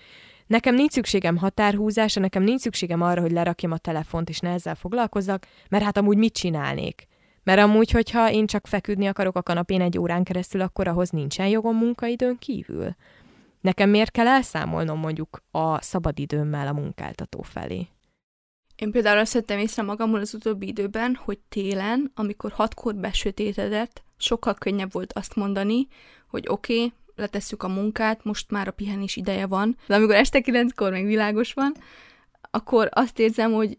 nekem nincs szükségem határhúzásra, nekem nincs szükségem arra, hogy lerakjam a telefont és ne ezzel foglalkozzak, mert hát amúgy mit csinálnék? Mert amúgy, hogyha én csak feküdni akarok a kanapén egy órán keresztül, akkor ahhoz nincsen jogom munkaidőn kívül. Nekem miért kell elszámolnom mondjuk a szabadidőmmel a munkáltató felé? Én például azt vettem észre magamról az utóbbi időben, hogy télen, amikor hatkor besötétedett, sokkal könnyebb volt azt mondani, hogy oké, okay, letesszük a munkát, most már a pihenés ideje van, de amikor este kilenckor még világos van, akkor azt érzem, hogy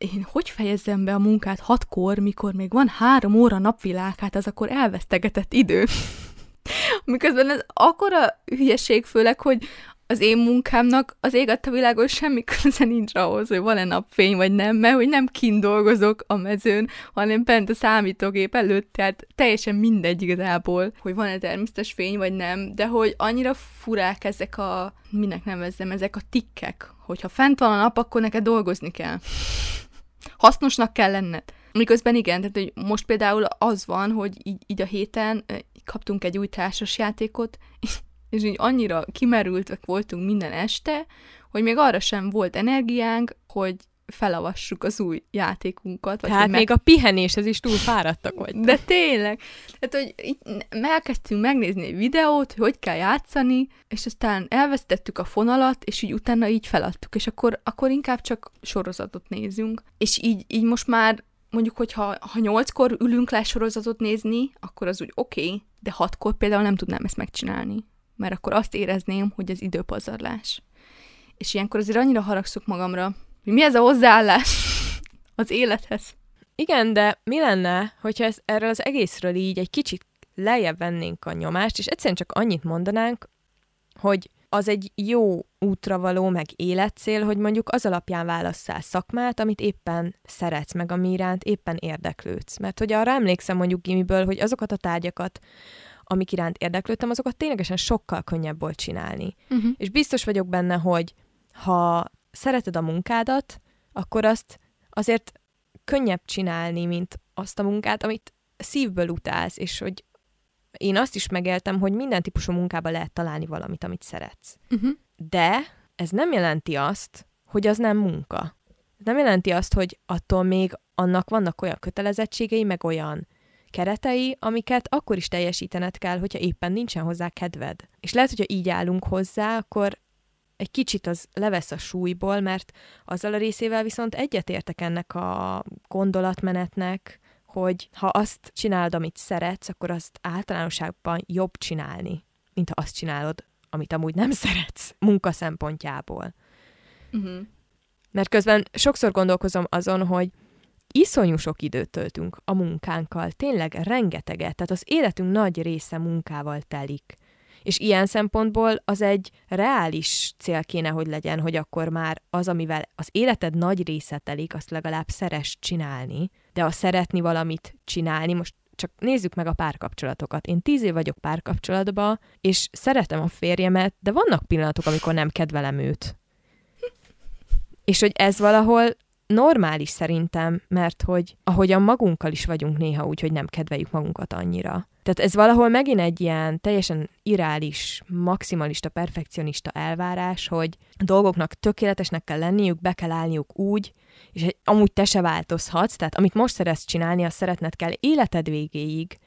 én hogy fejezzem be a munkát hatkor, mikor még van három óra napvilág, hát az akkor elvesztegetett idő. [laughs] Miközben ez akkora hülyeség, főleg, hogy az én munkámnak az ég a világon semmi köze nincs ahhoz, hogy van-e napfény vagy nem, mert hogy nem kint dolgozok a mezőn, hanem bent a számítógép előtt, tehát teljesen mindegy igazából, hogy van-e természetes fény vagy nem, de hogy annyira furák ezek a, minek nevezzem, ezek a tikkek, hogyha fent van a nap, akkor neked dolgozni kell. Hasznosnak kell lenned. Miközben igen, tehát hogy most például az van, hogy így, így a héten kaptunk egy új társasjátékot, [laughs] és így annyira kimerültek voltunk minden este, hogy még arra sem volt energiánk, hogy felavassuk az új játékunkat. Vagy Tehát meg... még a pihenéshez is túl fáradtak vagy. De tényleg. Tehát, hogy így elkezdtünk megnézni egy videót, hogy hogy kell játszani, és aztán elvesztettük a fonalat, és így utána így feladtuk, és akkor, akkor inkább csak sorozatot nézünk. És így, így most már mondjuk, hogyha ha nyolckor ülünk le sorozatot nézni, akkor az úgy oké, okay, de hatkor például nem tudnám ezt megcsinálni mert akkor azt érezném, hogy ez időpazarlás. És ilyenkor azért annyira haragszok magamra, hogy mi ez a hozzáállás az élethez. Igen, de mi lenne, hogyha ez, erről az egészről így egy kicsit lejjebb vennénk a nyomást, és egyszerűen csak annyit mondanánk, hogy az egy jó útra való, meg életcél, hogy mondjuk az alapján válasszál szakmát, amit éppen szeretsz, meg ami iránt éppen érdeklődsz. Mert hogy arra emlékszem mondjuk gimiből, hogy azokat a tárgyakat, amik iránt érdeklődtem, azokat ténylegesen sokkal könnyebb volt csinálni. Uh-huh. És biztos vagyok benne, hogy ha szereted a munkádat, akkor azt azért könnyebb csinálni, mint azt a munkát, amit szívből utálsz, és hogy én azt is megéltem, hogy minden típusú munkába lehet találni valamit, amit szeretsz. Uh-huh. De ez nem jelenti azt, hogy az nem munka. Ez nem jelenti azt, hogy attól még annak vannak olyan kötelezettségei, meg olyan keretei, amiket akkor is teljesítened kell, hogyha éppen nincsen hozzá kedved. És lehet, hogyha így állunk hozzá, akkor egy kicsit az levesz a súlyból, mert azzal a részével viszont egyetértek ennek a gondolatmenetnek, hogy ha azt csinálod, amit szeretsz, akkor azt általánosságban jobb csinálni, mint ha azt csinálod, amit amúgy nem [laughs] szeretsz, munka szempontjából. Uh-huh. Mert közben sokszor gondolkozom azon, hogy iszonyú sok időt töltünk a munkánkkal, tényleg rengeteget, tehát az életünk nagy része munkával telik. És ilyen szempontból az egy reális cél kéne, hogy legyen, hogy akkor már az, amivel az életed nagy része telik, azt legalább szeres csinálni. De a szeretni valamit csinálni, most csak nézzük meg a párkapcsolatokat. Én tíz év vagyok párkapcsolatban, és szeretem a férjemet, de vannak pillanatok, amikor nem kedvelem őt. És hogy ez valahol normális szerintem, mert hogy ahogyan magunkkal is vagyunk néha úgy, hogy nem kedveljük magunkat annyira. Tehát ez valahol megint egy ilyen teljesen irális, maximalista, perfekcionista elvárás, hogy a dolgoknak tökéletesnek kell lenniük, be kell állniuk úgy, és amúgy te se változhatsz, tehát amit most szeretsz csinálni, azt szeretned kell életed végéig,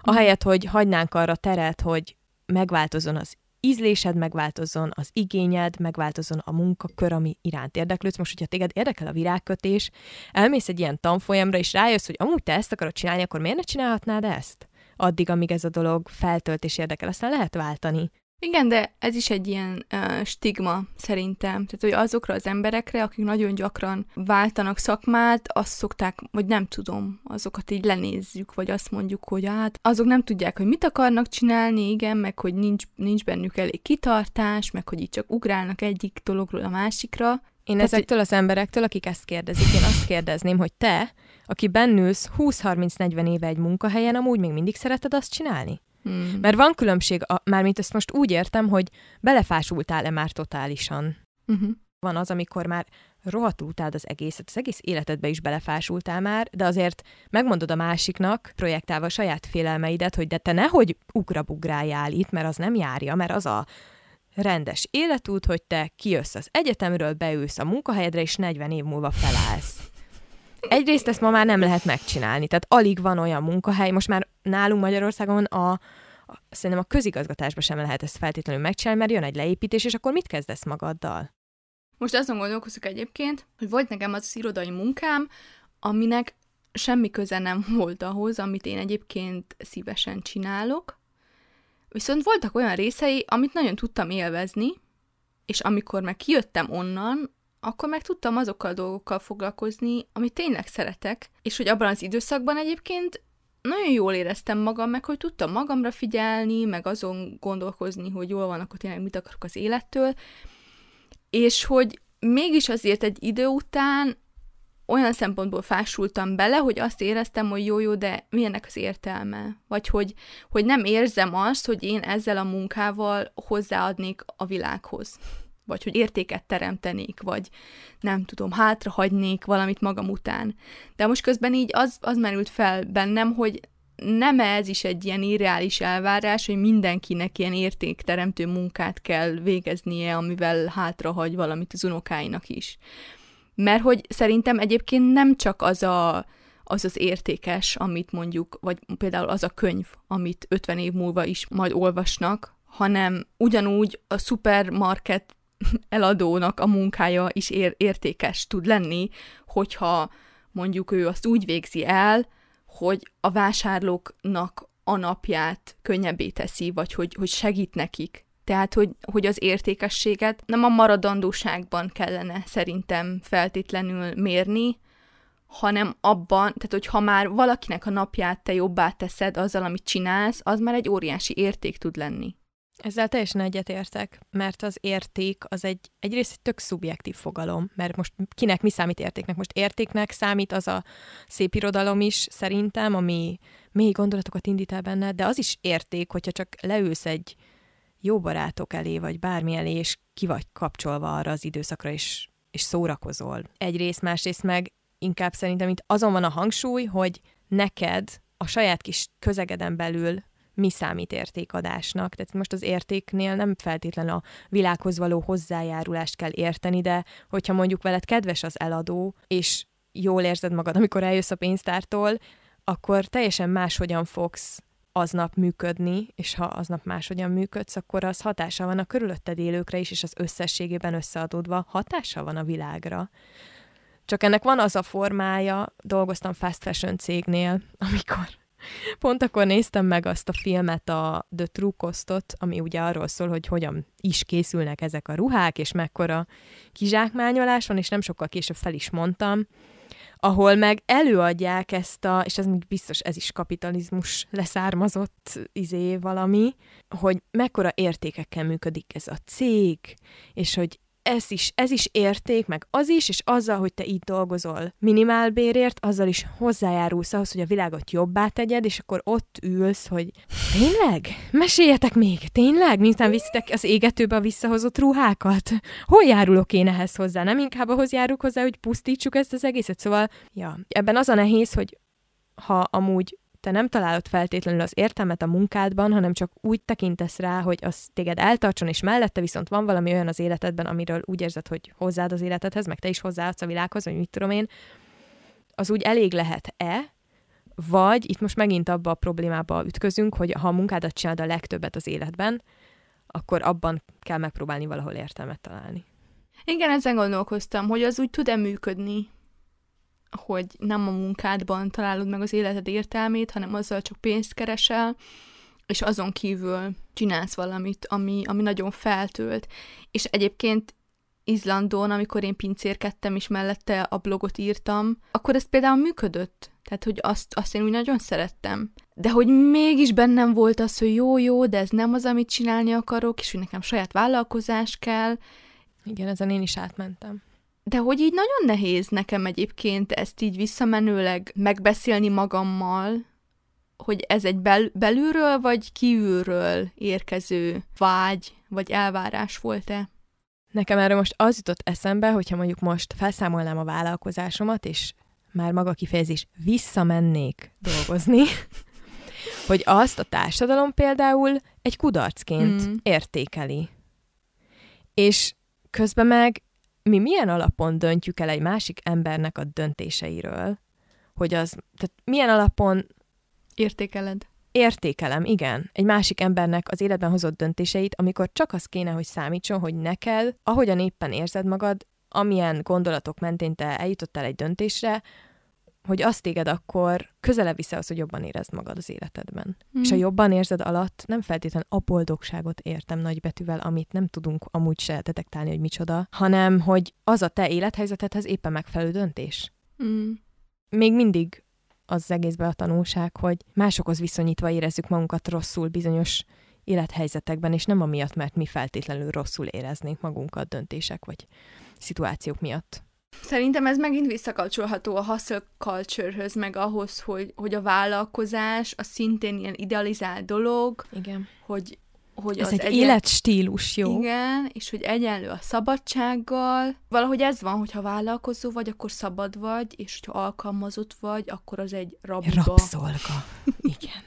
ahelyett, hogy hagynánk arra teret, hogy megváltozzon az ízlésed megváltozzon, az igényed megváltozzon, a munkakör, ami iránt érdeklődsz. Most, hogyha téged érdekel a virágkötés, elmész egy ilyen tanfolyamra, és rájössz, hogy amúgy te ezt akarod csinálni, akkor miért ne csinálhatnád ezt? Addig, amíg ez a dolog feltölt és érdekel, aztán lehet váltani. Igen, de ez is egy ilyen uh, stigma szerintem. Tehát, hogy azokra az emberekre, akik nagyon gyakran váltanak szakmát, azt szokták, vagy nem tudom, azokat így lenézzük, vagy azt mondjuk, hogy hát azok nem tudják, hogy mit akarnak csinálni, igen, meg hogy nincs, nincs bennük elég kitartás, meg hogy így csak ugrálnak egyik dologról a másikra. Én Tehát, ezektől az emberektől, akik ezt kérdezik, én azt kérdezném, hogy te, aki bennülsz 20-30-40 éve egy munkahelyen, amúgy még mindig szereted azt csinálni? Hmm. Mert van különbség, a, mármint ezt most úgy értem, hogy belefásultál-e már totálisan. Uh-huh. Van az, amikor már rohadtul utáld az egészet, az egész életedbe is belefásultál már, de azért megmondod a másiknak, projektálva a saját félelmeidet, hogy de te nehogy ugrabugráljál itt, mert az nem járja, mert az a rendes életút, hogy te kijössz az egyetemről, beülsz a munkahelyedre, és 40 év múlva felállsz. Egyrészt ezt ma már nem lehet megcsinálni, tehát alig van olyan munkahely, most már nálunk Magyarországon a, a szerintem a közigazgatásban sem lehet ezt feltétlenül megcsinálni, mert jön egy leépítés, és akkor mit kezdesz magaddal? Most azon gondolkozok egyébként, hogy volt nekem az, az irodai munkám, aminek semmi köze nem [laughs] volt ahhoz, amit én egyébként szívesen csinálok. Viszont voltak olyan részei, amit nagyon tudtam élvezni, és amikor meg kijöttem onnan, akkor meg tudtam azokkal a dolgokkal foglalkozni, amit tényleg szeretek, és hogy abban az időszakban egyébként nagyon jól éreztem magam, meg hogy tudtam magamra figyelni, meg azon gondolkozni, hogy jól van, akkor tényleg mit akarok az élettől, és hogy mégis azért egy idő után olyan szempontból fásultam bele, hogy azt éreztem, hogy jó-jó, de milyennek az értelme? Vagy hogy, hogy nem érzem azt, hogy én ezzel a munkával hozzáadnék a világhoz vagy hogy értéket teremtenék, vagy nem tudom, hátrahagynék valamit magam után. De most közben így az, az merült fel bennem, hogy nem ez is egy ilyen irreális elvárás, hogy mindenkinek ilyen értékteremtő munkát kell végeznie, amivel hátrahagy valamit az unokáinak is. Mert hogy szerintem egyébként nem csak az a, az az értékes, amit mondjuk, vagy például az a könyv, amit 50 év múlva is majd olvasnak, hanem ugyanúgy a szupermarket eladónak a munkája is ér- értékes tud lenni, hogyha mondjuk ő azt úgy végzi el, hogy a vásárlóknak a napját könnyebbé teszi, vagy hogy, hogy segít nekik. Tehát, hogy, hogy az értékességet nem a maradandóságban kellene szerintem feltétlenül mérni, hanem abban, tehát hogy ha már valakinek a napját te jobbá teszed azzal, amit csinálsz, az már egy óriási érték tud lenni. Ezzel teljesen egyetértek, mert az érték az egy, egyrészt egy tök szubjektív fogalom, mert most kinek mi számít értéknek? Most értéknek számít az a szép irodalom is szerintem, ami mély gondolatokat indít el benne, de az is érték, hogyha csak leülsz egy jó barátok elé, vagy bármi elé, és ki vagy kapcsolva arra az időszakra, és, és szórakozol. Egyrészt, másrészt meg inkább szerintem itt azon van a hangsúly, hogy neked a saját kis közegeden belül mi számít értékadásnak. Tehát most az értéknél nem feltétlenül a világhoz való hozzájárulást kell érteni, de hogyha mondjuk veled kedves az eladó, és jól érzed magad, amikor eljössz a pénztártól, akkor teljesen máshogyan fogsz aznap működni, és ha aznap máshogyan működsz, akkor az hatása van a körülötted élőkre is, és az összességében összeadódva hatása van a világra. Csak ennek van az a formája, dolgoztam fast fashion cégnél, [laughs] amikor Pont akkor néztem meg azt a filmet, a The True Costot, ami ugye arról szól, hogy hogyan is készülnek ezek a ruhák, és mekkora kizsákmányolás van, és nem sokkal később fel is mondtam, ahol meg előadják ezt a, és ez biztos ez is kapitalizmus leszármazott izé valami, hogy mekkora értékekkel működik ez a cég, és hogy ez is, ez is érték, meg az is, és azzal, hogy te így dolgozol minimálbérért, azzal is hozzájárulsz ahhoz, hogy a világot jobbá tegyed, és akkor ott ülsz, hogy tényleg? Meséljetek még, tényleg? Miután viszitek az égetőbe a visszahozott ruhákat? Hol járulok én ehhez hozzá? Nem inkább ahhoz járok hozzá, hogy pusztítsuk ezt az egészet? Szóval, ja, ebben az a nehéz, hogy ha amúgy te nem találod feltétlenül az értelmet a munkádban, hanem csak úgy tekintesz rá, hogy az téged eltartson, és mellette viszont van valami olyan az életedben, amiről úgy érzed, hogy hozzád az életedhez, meg te is hozzáadsz a világhoz, vagy mit tudom én, az úgy elég lehet-e, vagy itt most megint abba a problémába ütközünk, hogy ha a munkádat csinálod a legtöbbet az életben, akkor abban kell megpróbálni valahol értelmet találni. Igen, ezen gondolkoztam, hogy az úgy tud-e működni, hogy nem a munkádban találod meg az életed értelmét, hanem azzal csak pénzt keresel, és azon kívül csinálsz valamit, ami, ami nagyon feltölt. És egyébként Izlandon, amikor én pincérkedtem, és mellette a blogot írtam, akkor ez például működött. Tehát, hogy azt, azt én úgy nagyon szerettem. De hogy mégis bennem volt az, hogy jó-jó, de ez nem az, amit csinálni akarok, és hogy nekem saját vállalkozás kell. Igen, ezen én is átmentem. De hogy így nagyon nehéz nekem egyébként ezt így visszamenőleg megbeszélni magammal, hogy ez egy bel- belülről vagy kívülről érkező vágy vagy elvárás volt-e? Nekem erre most az jutott eszembe, hogyha mondjuk most felszámolnám a vállalkozásomat, és már maga kifejezés visszamennék dolgozni, [laughs] hogy azt a társadalom például egy kudarcként mm. értékeli. És közben meg mi milyen alapon döntjük el egy másik embernek a döntéseiről, hogy az, tehát milyen alapon értékeled? Értékelem, igen, egy másik embernek az életben hozott döntéseit, amikor csak az kéne, hogy számítson, hogy neked, ahogyan éppen érzed magad, amilyen gondolatok mentén te eljutottál egy döntésre, hogy azt téged akkor közelebb vissza az, hogy jobban érezd magad az életedben. Mm. És a jobban érzed alatt nem feltétlenül a boldogságot értem nagybetűvel, amit nem tudunk amúgy se detektálni, hogy micsoda, hanem hogy az a te élethelyzetedhez éppen megfelelő döntés. Mm. Még mindig az egészben a tanulság, hogy másokhoz viszonyítva érezzük magunkat rosszul bizonyos élethelyzetekben, és nem amiatt, mert mi feltétlenül rosszul éreznénk magunkat döntések vagy szituációk miatt. Szerintem ez megint visszakapcsolható a hustle culture-höz, meg ahhoz, hogy, hogy a vállalkozás a szintén ilyen idealizált dolog, Igen. hogy hogy ez az egy egyen... életstílus, jó? Igen, és hogy egyenlő a szabadsággal. Valahogy ez van, hogyha vállalkozó vagy, akkor szabad vagy, és hogyha alkalmazott vagy, akkor az egy rabba. Rabszolga. Igen.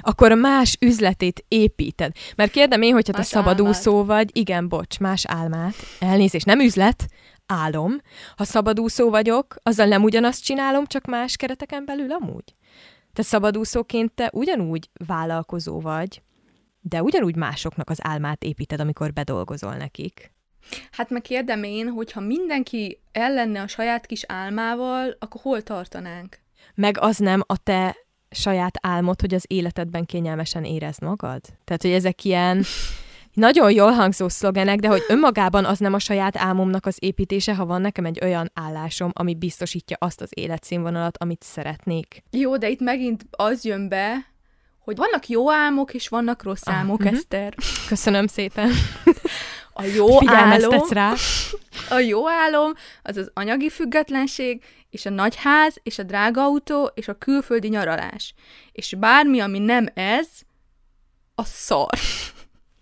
Akkor más üzletét építed. Mert kérdem én, hogyha más te szabadúszó álmát. vagy, igen, bocs, más álmát, elnézést, nem üzlet, álom. Ha szabadúszó vagyok, azzal nem ugyanazt csinálom, csak más kereteken belül amúgy. Te szabadúszóként te ugyanúgy vállalkozó vagy, de ugyanúgy másoknak az álmát építed, amikor bedolgozol nekik. Hát meg kérdem én, hogyha mindenki ellenne a saját kis álmával, akkor hol tartanánk? Meg az nem a te saját álmod, hogy az életedben kényelmesen érezd magad? Tehát, hogy ezek ilyen [laughs] nagyon jól hangzó szlogenek, de hogy önmagában az nem a saját álmomnak az építése, ha van nekem egy olyan állásom, ami biztosítja azt az életszínvonalat, amit szeretnék. Jó, de itt megint az jön be, hogy vannak jó álmok, és vannak rossz ah, álmok, uh-huh. Eszter. Köszönöm szépen. [laughs] A jó álom, rá. [laughs] a jó álom az az anyagi függetlenség, és a nagy ház, és a drága autó, és a külföldi nyaralás. És bármi, ami nem ez, a szar.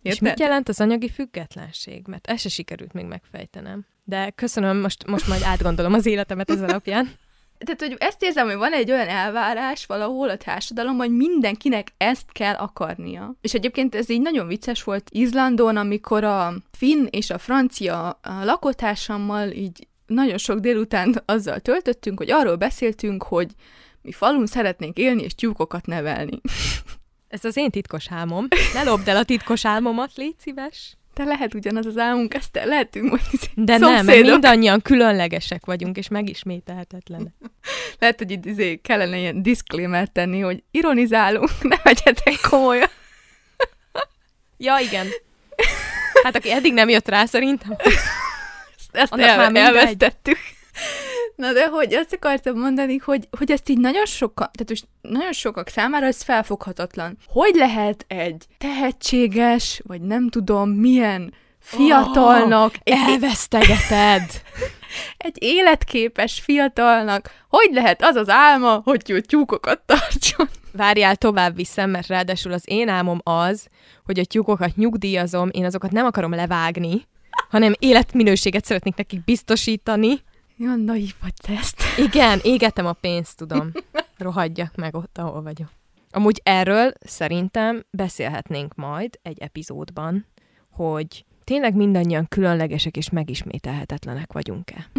Érted? És mit jelent az anyagi függetlenség? Mert ezt se sikerült még megfejtenem. De köszönöm, most, most majd átgondolom az életemet ez alapján [laughs] tehát, hogy ezt érzem, hogy van egy olyan elvárás valahol a társadalomban, hogy mindenkinek ezt kell akarnia. És egyébként ez így nagyon vicces volt Izlandon, amikor a finn és a francia a lakótársammal így nagyon sok délután azzal töltöttünk, hogy arról beszéltünk, hogy mi falun szeretnénk élni és tyúkokat nevelni. [laughs] Ez az én titkos álmom. Ne lopd el a titkos álmomat, légy szíves te lehet ugyanaz az álmunk, ezt lehetünk majd De nem, mert mindannyian különlegesek vagyunk, és megismételhetetlenek. lehet, hogy itt izé kellene ilyen disclaimer tenni, hogy ironizálunk, ne vegyetek komolyan. ja, igen. Hát aki eddig nem jött rá, szerintem. Ezt, ezt el, már elvesztettük. Na de hogy azt akartam mondani, hogy, hogy ezt így nagyon sokan, tehát most nagyon sokak számára ez felfoghatatlan. Hogy lehet egy tehetséges, vagy nem tudom milyen fiatalnak... Oh, elvesztegeted! [laughs] egy életképes fiatalnak, hogy lehet az az álma, hogy ő tyúkokat tartson? Várjál, tovább viszem, mert ráadásul az én álmom az, hogy a tyúkokat nyugdíjazom, én azokat nem akarom levágni, hanem életminőséget szeretnék nekik biztosítani, olyan naív vagy te ezt. [laughs] Igen, égetem a pénzt, tudom. Rohadjak meg ott, ahol vagyok. Amúgy erről szerintem beszélhetnénk majd egy epizódban, hogy tényleg mindannyian különlegesek és megismételhetetlenek vagyunk-e.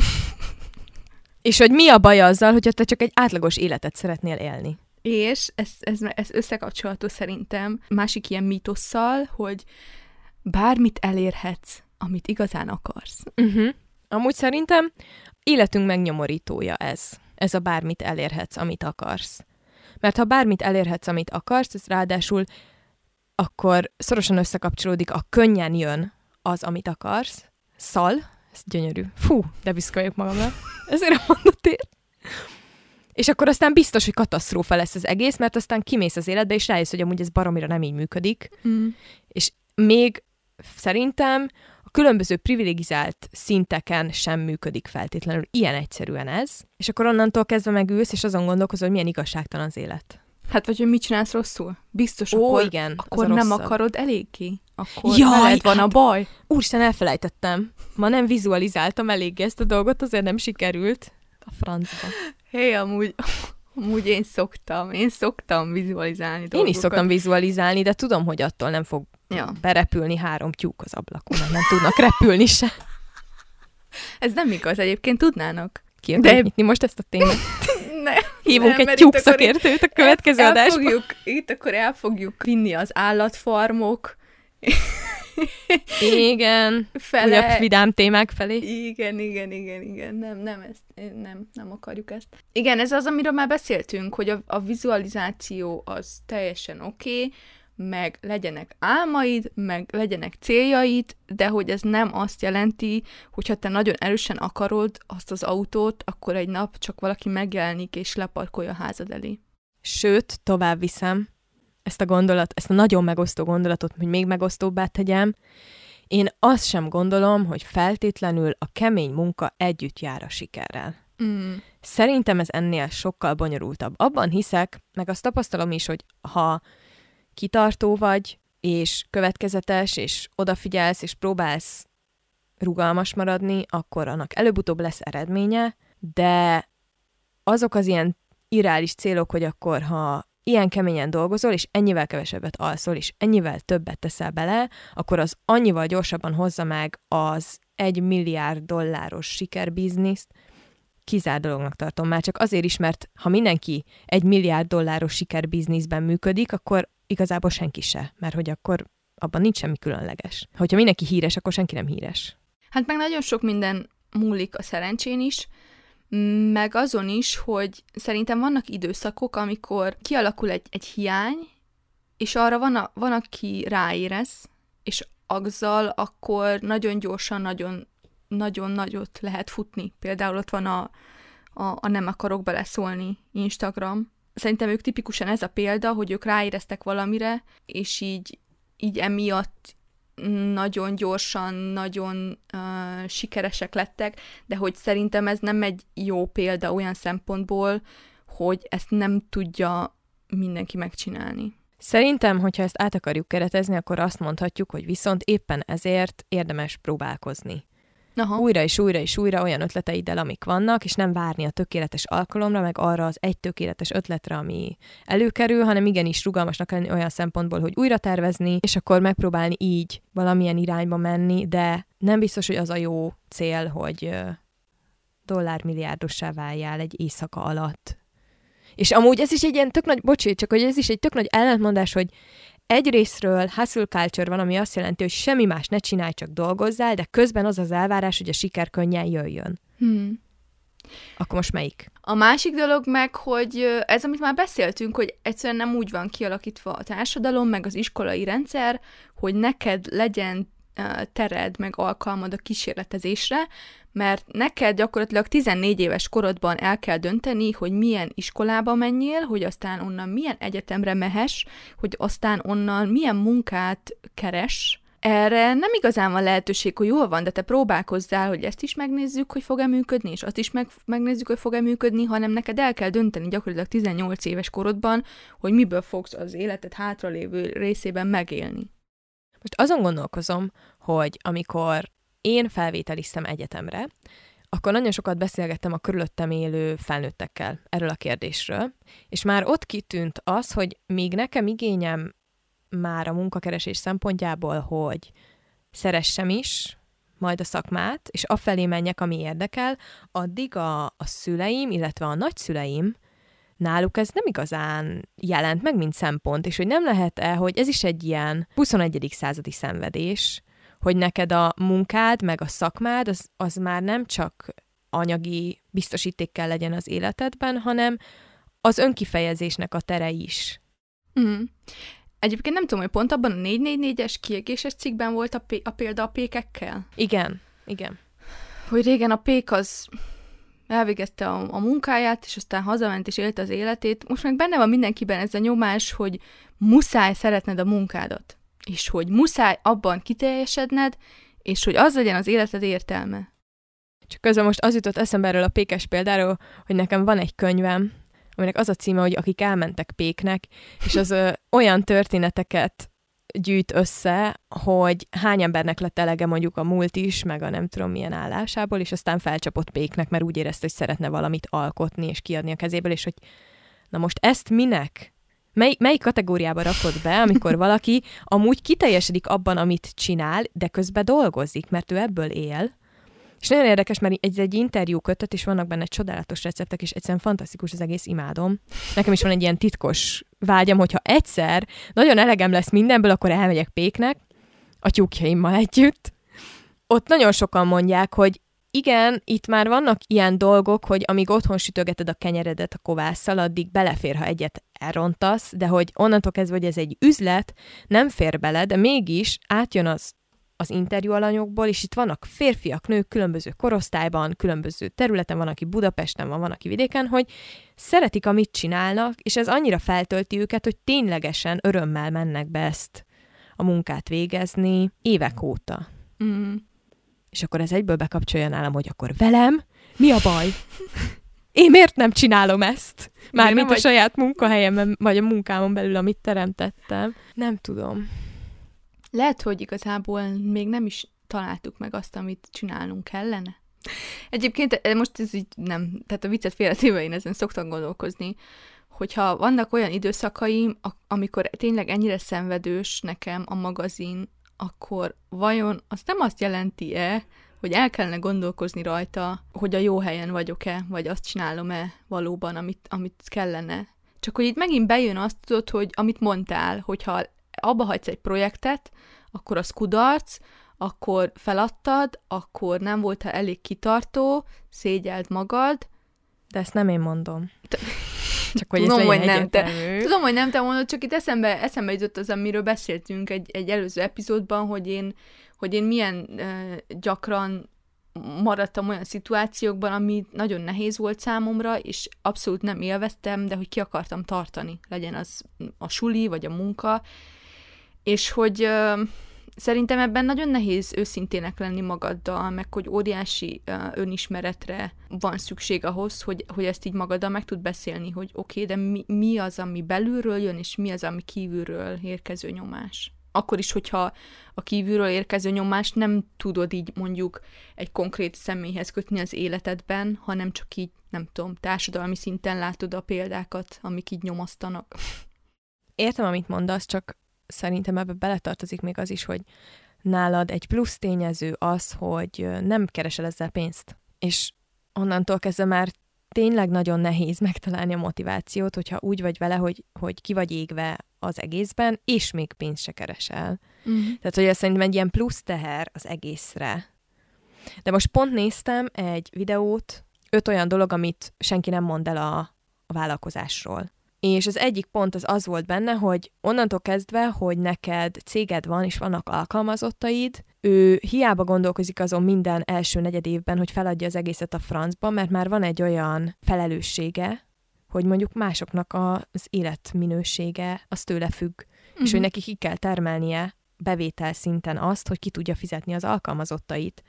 [laughs] és hogy mi a baj azzal, hogyha te csak egy átlagos életet szeretnél élni. És ez, ez, ez összekapcsolható szerintem másik ilyen mítosszal, hogy bármit elérhetsz, amit igazán akarsz. Uh-huh. Amúgy szerintem életünk megnyomorítója ez. Ez a bármit elérhetsz, amit akarsz. Mert ha bármit elérhetsz, amit akarsz, ez ráadásul akkor szorosan összekapcsolódik a könnyen jön az, amit akarsz, szal, ez gyönyörű. Fú, de büszke vagyok magamra. Ezért a mondatért. És akkor aztán biztos, hogy katasztrófa lesz az egész, mert aztán kimész az életbe, és rájössz, hogy amúgy ez baromira nem így működik. Mm. És még szerintem a különböző privilegizált szinteken sem működik feltétlenül. Ilyen egyszerűen ez. És akkor onnantól kezdve megülsz, és azon gondolkozol, hogy milyen igazságtalan az élet. Hát, vagy hogy mit csinálsz rosszul? Biztos, Ó, akkor, igen, akkor a nem rosszabb. akarod eléggé. Akkor Jaj, veled van a hát- baj. Úristen, elfelejtettem. Ma nem vizualizáltam eléggé ezt a dolgot, azért nem sikerült. A francba. Hé, hey, amúgy, amúgy én szoktam, én szoktam vizualizálni Én dolgokat. is szoktam vizualizálni, de tudom, hogy attól nem fog Ja. berepülni három tyúk az ablakon, nem tudnak repülni se. Ez nem igaz, egyébként tudnának. Ki De- akarod nyitni most ezt a témát? [laughs] Ne, Hívunk nem, egy tyúk szakértőt a következő el, adásban. fogjuk, Itt akkor el fogjuk vinni az állatfarmok Igen, fele. újabb vidám témák felé. Igen, igen, igen, igen, nem, nem, ezt, nem, nem akarjuk ezt. Igen, ez az, amiről már beszéltünk, hogy a, a vizualizáció az teljesen oké, okay, meg legyenek álmaid, meg legyenek céljaid, de hogy ez nem azt jelenti, hogyha te nagyon erősen akarod azt az autót, akkor egy nap csak valaki megjelenik és leparkolja a házad elé. Sőt, tovább viszem ezt a gondolat, ezt a nagyon megosztó gondolatot, hogy még megosztóbbá tegyem. Én azt sem gondolom, hogy feltétlenül a kemény munka együtt jár a sikerrel. Mm. Szerintem ez ennél sokkal bonyolultabb. Abban hiszek, meg azt tapasztalom is, hogy ha kitartó vagy, és következetes, és odafigyelsz, és próbálsz rugalmas maradni, akkor annak előbb-utóbb lesz eredménye, de azok az ilyen irreális célok, hogy akkor, ha ilyen keményen dolgozol, és ennyivel kevesebbet alszol, és ennyivel többet teszel bele, akkor az annyival gyorsabban hozza meg az egy milliárd dolláros sikerbizniszt, kizár dolognak tartom már, csak azért is, mert ha mindenki egy milliárd dolláros sikerbizniszben működik, akkor igazából senki se, mert hogy akkor abban nincs semmi különleges. Hogyha mindenki híres, akkor senki nem híres. Hát meg nagyon sok minden múlik a szerencsén is, meg azon is, hogy szerintem vannak időszakok, amikor kialakul egy, egy hiány, és arra van, a, van aki ráérez, és azzal akkor nagyon gyorsan, nagyon, nagyon nagyot lehet futni. Például ott van a, a, a nem akarok beleszólni Instagram. Szerintem ők tipikusan ez a példa, hogy ők ráéreztek valamire, és így, így emiatt nagyon gyorsan, nagyon uh, sikeresek lettek, de hogy szerintem ez nem egy jó példa olyan szempontból, hogy ezt nem tudja mindenki megcsinálni. Szerintem, hogyha ezt át akarjuk keretezni, akkor azt mondhatjuk, hogy viszont éppen ezért érdemes próbálkozni. Aha. Újra és újra és újra olyan ötleteiddel, amik vannak, és nem várni a tökéletes alkalomra, meg arra az egy tökéletes ötletre, ami előkerül, hanem igenis rugalmasnak lenni olyan szempontból, hogy újra tervezni, és akkor megpróbálni így valamilyen irányba menni, de nem biztos, hogy az a jó cél, hogy dollármilliárdossá váljál egy éjszaka alatt. És amúgy ez is egy ilyen tök nagy, bocsé, csak hogy ez is egy tök nagy ellentmondás, hogy egy részről hustle culture van, ami azt jelenti, hogy semmi más ne csinálj, csak dolgozzál, de közben az az elvárás, hogy a siker könnyen jöjjön. Hmm. Akkor most melyik? A másik dolog meg, hogy ez, amit már beszéltünk, hogy egyszerűen nem úgy van kialakítva a társadalom, meg az iskolai rendszer, hogy neked legyen tered, meg alkalmad a kísérletezésre, mert neked gyakorlatilag 14 éves korodban el kell dönteni, hogy milyen iskolába menjél, hogy aztán onnan milyen egyetemre mehess, hogy aztán onnan milyen munkát keres, erre nem igazán van lehetőség, hogy jól van, de te próbálkozzál, hogy ezt is megnézzük, hogy fog-e működni, és azt is meg, megnézzük, hogy fog-e működni, hanem neked el kell dönteni gyakorlatilag 18 éves korodban, hogy miből fogsz az életed hátralévő részében megélni. Most azon gondolkozom, hogy amikor én felvételiztem egyetemre, akkor nagyon sokat beszélgettem a körülöttem élő felnőttekkel erről a kérdésről, és már ott kitűnt az, hogy még nekem igényem már a munkakeresés szempontjából, hogy szeressem is majd a szakmát, és afelé menjek, ami érdekel, addig a, a szüleim, illetve a nagyszüleim náluk ez nem igazán jelent meg, mint szempont, és hogy nem lehet-e, hogy ez is egy ilyen 21. századi szenvedés, hogy neked a munkád, meg a szakmád, az, az már nem csak anyagi biztosíték kell legyen az életedben, hanem az önkifejezésnek a tere is. Mm. Egyébként nem tudom, hogy pont abban a 444-es kiegéses cikkben volt a, p- a példa a pékekkel? Igen, igen. Hogy régen a pék az elvégezte a, a munkáját, és aztán hazament és élte az életét. Most meg benne van mindenkiben ez a nyomás, hogy muszáj szeretned a munkádat, és hogy muszáj abban kiteljesedned, és hogy az legyen az életed értelme. Csak közben most az jutott eszembe erről a pékes példáról, hogy nekem van egy könyvem, aminek az a címe, hogy akik elmentek péknek, és az ö, [laughs] olyan történeteket gyűjt össze, hogy hány embernek lett elege mondjuk a múlt is, meg a nem tudom milyen állásából, és aztán felcsapott péknek, mert úgy érezte, hogy szeretne valamit alkotni és kiadni a kezéből, és hogy na most ezt minek? Mely, mely kategóriába rakod be, amikor [laughs] valaki amúgy kiteljesedik abban, amit csinál, de közben dolgozik, mert ő ebből él, és nagyon érdekes, mert egy, egy interjú kötött, és vannak benne csodálatos receptek, és egyszerűen fantasztikus az egész, imádom. Nekem is van egy ilyen titkos vágyam, hogyha egyszer nagyon elegem lesz mindenből, akkor elmegyek péknek, a tyúkjaimmal együtt. Ott nagyon sokan mondják, hogy igen, itt már vannak ilyen dolgok, hogy amíg otthon sütögeted a kenyeredet a kovásszal, addig belefér, ha egyet elrontasz, de hogy onnantól kezdve, hogy ez egy üzlet, nem fér bele, de mégis átjön az az interjú alanyokból, és itt vannak férfiak, nők különböző korosztályban, különböző területen, van, aki Budapesten van, van, aki vidéken, hogy szeretik, amit csinálnak, és ez annyira feltölti őket, hogy ténylegesen örömmel mennek be ezt a munkát végezni évek óta. Mm. És akkor ez egyből bekapcsolja nálam, hogy akkor velem mi a baj? Én miért nem csinálom ezt? Mármint a vagy... saját munkahelyemben, vagy a munkámon belül, amit teremtettem. Nem tudom. Lehet, hogy igazából még nem is találtuk meg azt, amit csinálnunk kellene. Egyébként eh, most ez így nem, tehát a viccet félretéve én ezen szoktam gondolkozni, hogyha vannak olyan időszakaim, amikor tényleg ennyire szenvedős nekem a magazin, akkor vajon az nem azt jelenti-e, hogy el kellene gondolkozni rajta, hogy a jó helyen vagyok-e, vagy azt csinálom-e valóban, amit, amit kellene. Csak hogy itt megint bejön azt tudod, hogy amit mondtál, hogyha abba hagysz egy projektet, akkor az kudarc, akkor feladtad, akkor nem voltál elég kitartó, szégyeld magad. De ezt nem én mondom. Csak hogy tudom, hogy nem te, tudom, hogy nem te mondod, csak itt eszembe, eszembe jutott az, amiről beszéltünk egy, egy előző epizódban, hogy én, hogy én milyen uh, gyakran maradtam olyan szituációkban, ami nagyon nehéz volt számomra, és abszolút nem élveztem, de hogy ki akartam tartani, legyen az a suli, vagy a munka, és hogy uh, szerintem ebben nagyon nehéz őszintének lenni magaddal, meg hogy óriási uh, önismeretre van szükség ahhoz, hogy, hogy ezt így magaddal meg tud beszélni, hogy oké, okay, de mi, mi az, ami belülről jön, és mi az, ami kívülről érkező nyomás. Akkor is, hogyha a kívülről érkező nyomást nem tudod így mondjuk egy konkrét személyhez kötni az életedben, hanem csak így, nem tudom, társadalmi szinten látod a példákat, amik így nyomasztanak. Értem, amit mondasz, csak szerintem ebbe beletartozik még az is, hogy nálad egy plusz tényező az, hogy nem keresel ezzel pénzt. És onnantól kezdve már tényleg nagyon nehéz [laughs] megtalálni a motivációt, hogyha úgy vagy vele, hogy, hogy ki vagy égve az egészben, és még pénzt se keresel. Mm. Tehát, hogy ez szerintem egy ilyen plusz teher az egészre. De most pont néztem egy videót, öt olyan dolog, amit senki nem mond el a, a vállalkozásról. És az egyik pont az az volt benne, hogy onnantól kezdve, hogy neked céged van, és vannak alkalmazottaid, ő hiába gondolkozik azon minden első negyed évben, hogy feladja az egészet a francba, mert már van egy olyan felelőssége, hogy mondjuk másoknak az életminősége az tőle függ, uh-huh. és hogy mhm. neki ki kell termelnie bevétel szinten azt, hogy ki tudja fizetni az alkalmazottait.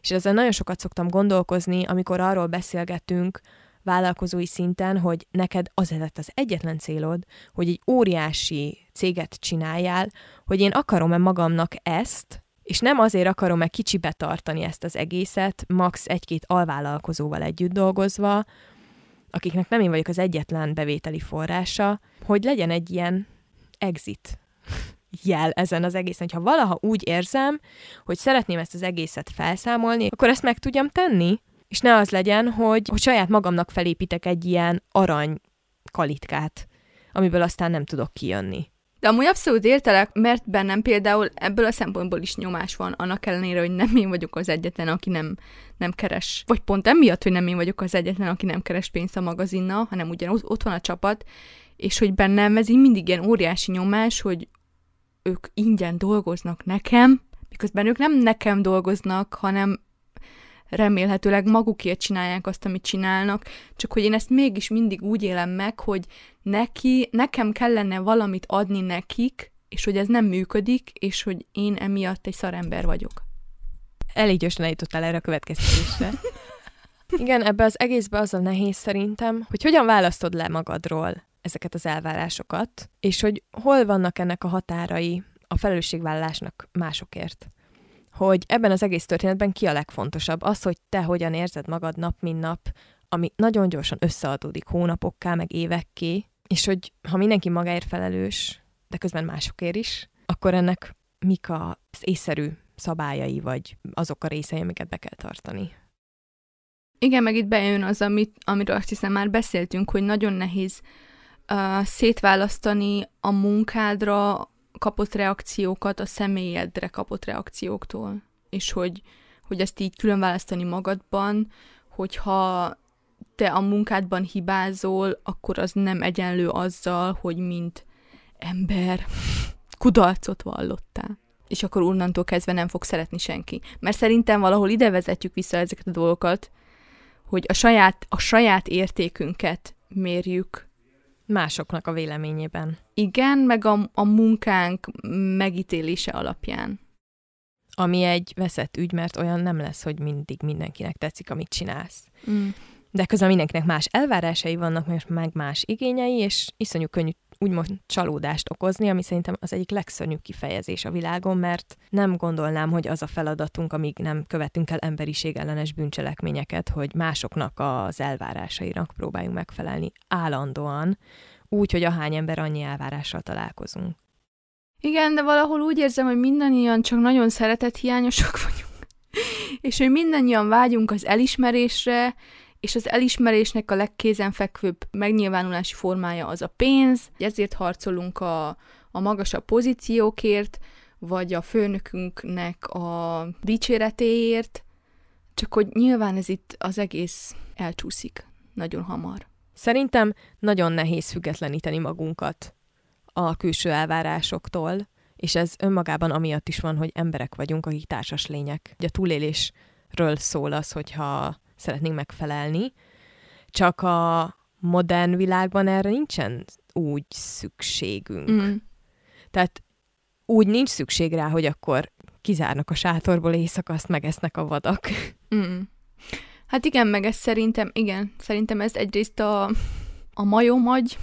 És ezzel nagyon sokat szoktam gondolkozni, amikor arról beszélgetünk, vállalkozói szinten, hogy neked az lett az egyetlen célod, hogy egy óriási céget csináljál, hogy én akarom-e magamnak ezt, és nem azért akarom-e kicsibe tartani ezt az egészet, max egy-két alvállalkozóval együtt dolgozva, akiknek nem én vagyok az egyetlen bevételi forrása, hogy legyen egy ilyen exit jel ezen az egészen. Ha valaha úgy érzem, hogy szeretném ezt az egészet felszámolni, akkor ezt meg tudjam tenni, és ne az legyen, hogy, hogy saját magamnak felépítek egy ilyen arany kalitkát, amiből aztán nem tudok kijönni. De amúgy abszolút értelek, mert bennem például ebből a szempontból is nyomás van, annak ellenére, hogy nem én vagyok az egyetlen, aki nem, nem keres, vagy pont emiatt, hogy nem én vagyok az egyetlen, aki nem keres pénzt a magazinnal, hanem ugyan ott van a csapat, és hogy bennem ez így mindig ilyen óriási nyomás, hogy ők ingyen dolgoznak nekem, miközben ők nem nekem dolgoznak, hanem remélhetőleg magukért csinálják azt, amit csinálnak, csak hogy én ezt mégis mindig úgy élem meg, hogy neki, nekem kellene valamit adni nekik, és hogy ez nem működik, és hogy én emiatt egy szarember vagyok. Elég gyorsan eljutottál erre a következtetésre. [laughs] Igen, ebbe az egészbe az a nehéz szerintem, hogy hogyan választod le magadról ezeket az elvárásokat, és hogy hol vannak ennek a határai a felelősségvállalásnak másokért. Hogy ebben az egész történetben ki a legfontosabb? Az, hogy te hogyan érzed magad nap, mint nap, ami nagyon gyorsan összeadódik hónapokká, meg évekké, és hogy ha mindenki magáért felelős, de közben másokért is, akkor ennek mik az észszerű szabályai, vagy azok a részei, amiket be kell tartani. Igen, meg itt bejön az, amit, amiről azt hiszem már beszéltünk, hogy nagyon nehéz uh, szétválasztani a munkádra kapott reakciókat a személyedre kapott reakcióktól. És hogy, hogy ezt így külön választani magadban, hogyha te a munkádban hibázol, akkor az nem egyenlő azzal, hogy mint ember kudarcot vallottál. És akkor onnantól kezdve nem fog szeretni senki. Mert szerintem valahol ide vezetjük vissza ezeket a dolgokat, hogy a saját, a saját értékünket mérjük. Másoknak a véleményében. Igen, meg a, a munkánk megítélése alapján. Ami egy veszett ügy, mert olyan nem lesz, hogy mindig mindenkinek tetszik, amit csinálsz. Mm. De közben mindenkinek más elvárásai vannak, meg más igényei, és iszonyú könnyű úgymond csalódást okozni, ami szerintem az egyik legszörnyűbb kifejezés a világon, mert nem gondolnám, hogy az a feladatunk, amíg nem követünk el emberiségellenes bűncselekményeket, hogy másoknak az elvárásainak próbáljunk megfelelni állandóan, úgy, hogy ahány ember annyi elvárással találkozunk. Igen, de valahol úgy érzem, hogy mindannyian csak nagyon szeretett hiányosok vagyunk. [laughs] és hogy mindannyian vágyunk az elismerésre, és az elismerésnek a legkézenfekvőbb megnyilvánulási formája az a pénz, ezért harcolunk a, a magasabb pozíciókért, vagy a főnökünknek a dicséretéért, csak hogy nyilván ez itt az egész elcsúszik nagyon hamar. Szerintem nagyon nehéz függetleníteni magunkat a külső elvárásoktól, és ez önmagában amiatt is van, hogy emberek vagyunk, akik társas lények. Ugye a túlélésről szól az, hogyha szeretnénk megfelelni, csak a modern világban erre nincsen úgy szükségünk. Mm. Tehát úgy nincs szükség rá, hogy akkor kizárnak a sátorból éjszaka, azt megesznek a vadak. Mm. Hát igen, meg ez szerintem, igen, szerintem ez egyrészt a, a majomagy,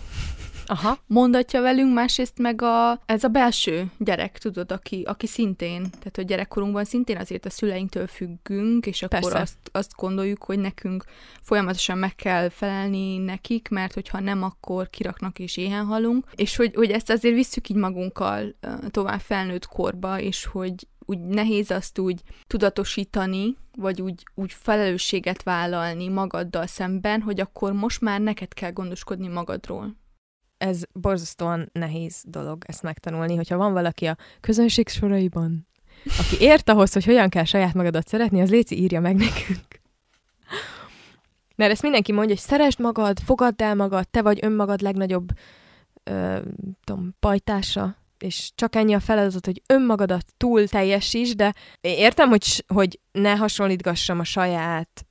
Aha. mondatja velünk, másrészt meg a, ez a belső gyerek, tudod, aki, aki szintén, tehát hogy gyerekkorunkban szintén azért a szüleinktől függünk, és akkor azt, azt gondoljuk, hogy nekünk folyamatosan meg kell felelni nekik, mert hogyha nem, akkor kiraknak és éhen halunk, és hogy, hogy ezt azért visszük így magunkkal tovább felnőtt korba, és hogy úgy nehéz azt úgy tudatosítani, vagy úgy, úgy felelősséget vállalni magaddal szemben, hogy akkor most már neked kell gondoskodni magadról ez borzasztóan nehéz dolog ezt megtanulni, hogyha van valaki a közönség soraiban, aki ért ahhoz, hogy hogyan kell saját magadat szeretni, az Léci írja meg nekünk. Mert ezt mindenki mondja, hogy szeresd magad, fogadd el magad, te vagy önmagad legnagyobb ö, tudom, pajtása, és csak ennyi a feladat, hogy önmagadat túl teljesíts, de értem, hogy, hogy ne hasonlítgassam a saját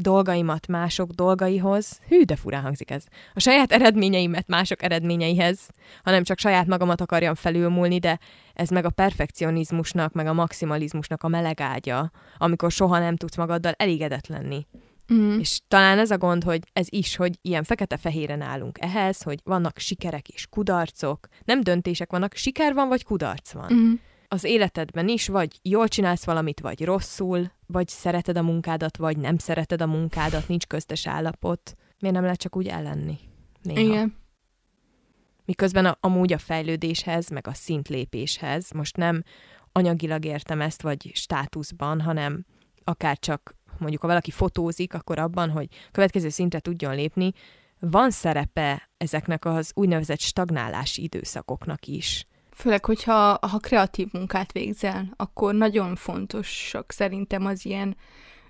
dolgaimat mások dolgaihoz, hű, de furán hangzik ez, a saját eredményeimet mások eredményeihez, hanem csak saját magamat akarjam felülmúlni, de ez meg a perfekcionizmusnak, meg a maximalizmusnak a melegágya, amikor soha nem tudsz magaddal elégedett lenni. Mm. És talán ez a gond, hogy ez is, hogy ilyen fekete-fehéren állunk ehhez, hogy vannak sikerek és kudarcok, nem döntések vannak, siker van vagy kudarc van. Mm az életedben is, vagy jól csinálsz valamit, vagy rosszul, vagy szereted a munkádat, vagy nem szereted a munkádat, nincs köztes állapot. Miért nem lehet csak úgy ellenni? Néha. Igen. Miközben a, amúgy a fejlődéshez, meg a szintlépéshez, most nem anyagilag értem ezt, vagy státuszban, hanem akár csak mondjuk, ha valaki fotózik, akkor abban, hogy következő szintre tudjon lépni, van szerepe ezeknek az úgynevezett stagnálási időszakoknak is. Főleg, hogyha ha kreatív munkát végzel, akkor nagyon fontosak szerintem az ilyen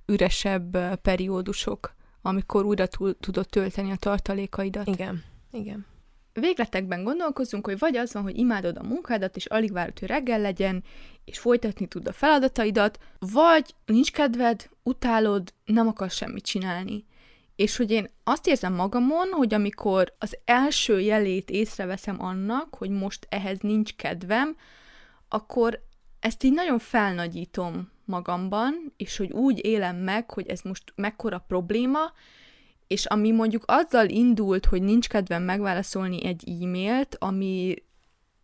üresebb periódusok, amikor újra tudod tölteni a tartalékaidat. Igen, igen. végletekben gondolkozunk, hogy vagy az van, hogy imádod a munkádat, és alig várod, hogy reggel legyen, és folytatni tud a feladataidat, vagy nincs kedved, utálod, nem akarsz semmit csinálni. És hogy én azt érzem magamon, hogy amikor az első jelét észreveszem annak, hogy most ehhez nincs kedvem, akkor ezt így nagyon felnagyítom magamban, és hogy úgy élem meg, hogy ez most mekkora probléma, és ami mondjuk azzal indult, hogy nincs kedvem megválaszolni egy e-mailt, ami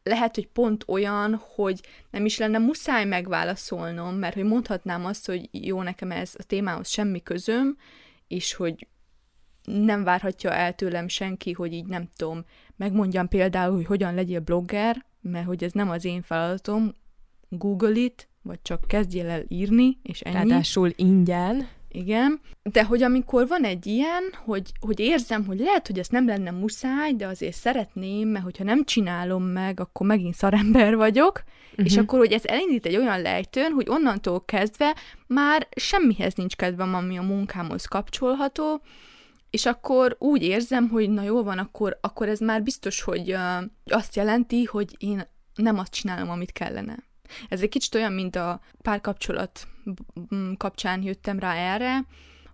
lehet, hogy pont olyan, hogy nem is lenne muszáj megválaszolnom, mert hogy mondhatnám azt, hogy jó, nekem ez a témához semmi közöm, és hogy nem várhatja el tőlem senki, hogy így nem tudom, megmondjam például, hogy hogyan legyél blogger, mert hogy ez nem az én feladatom, Google it, vagy csak kezdjél el írni, és ennyi. Ráadásul ingyen. Igen, de hogy amikor van egy ilyen, hogy, hogy érzem, hogy lehet, hogy ezt nem lenne muszáj, de azért szeretném, mert hogyha nem csinálom meg, akkor megint szarember vagyok, uh-huh. és mhm. akkor, hogy ez elindít egy olyan lejtőn, hogy onnantól kezdve már semmihez nincs kedvem, ami a munkámhoz kapcsolható, és akkor úgy érzem, hogy na jó van, akkor, akkor ez már biztos, hogy uh, azt jelenti, hogy én nem azt csinálom, amit kellene. Ez egy kicsit olyan, mint a párkapcsolat kapcsán jöttem rá erre,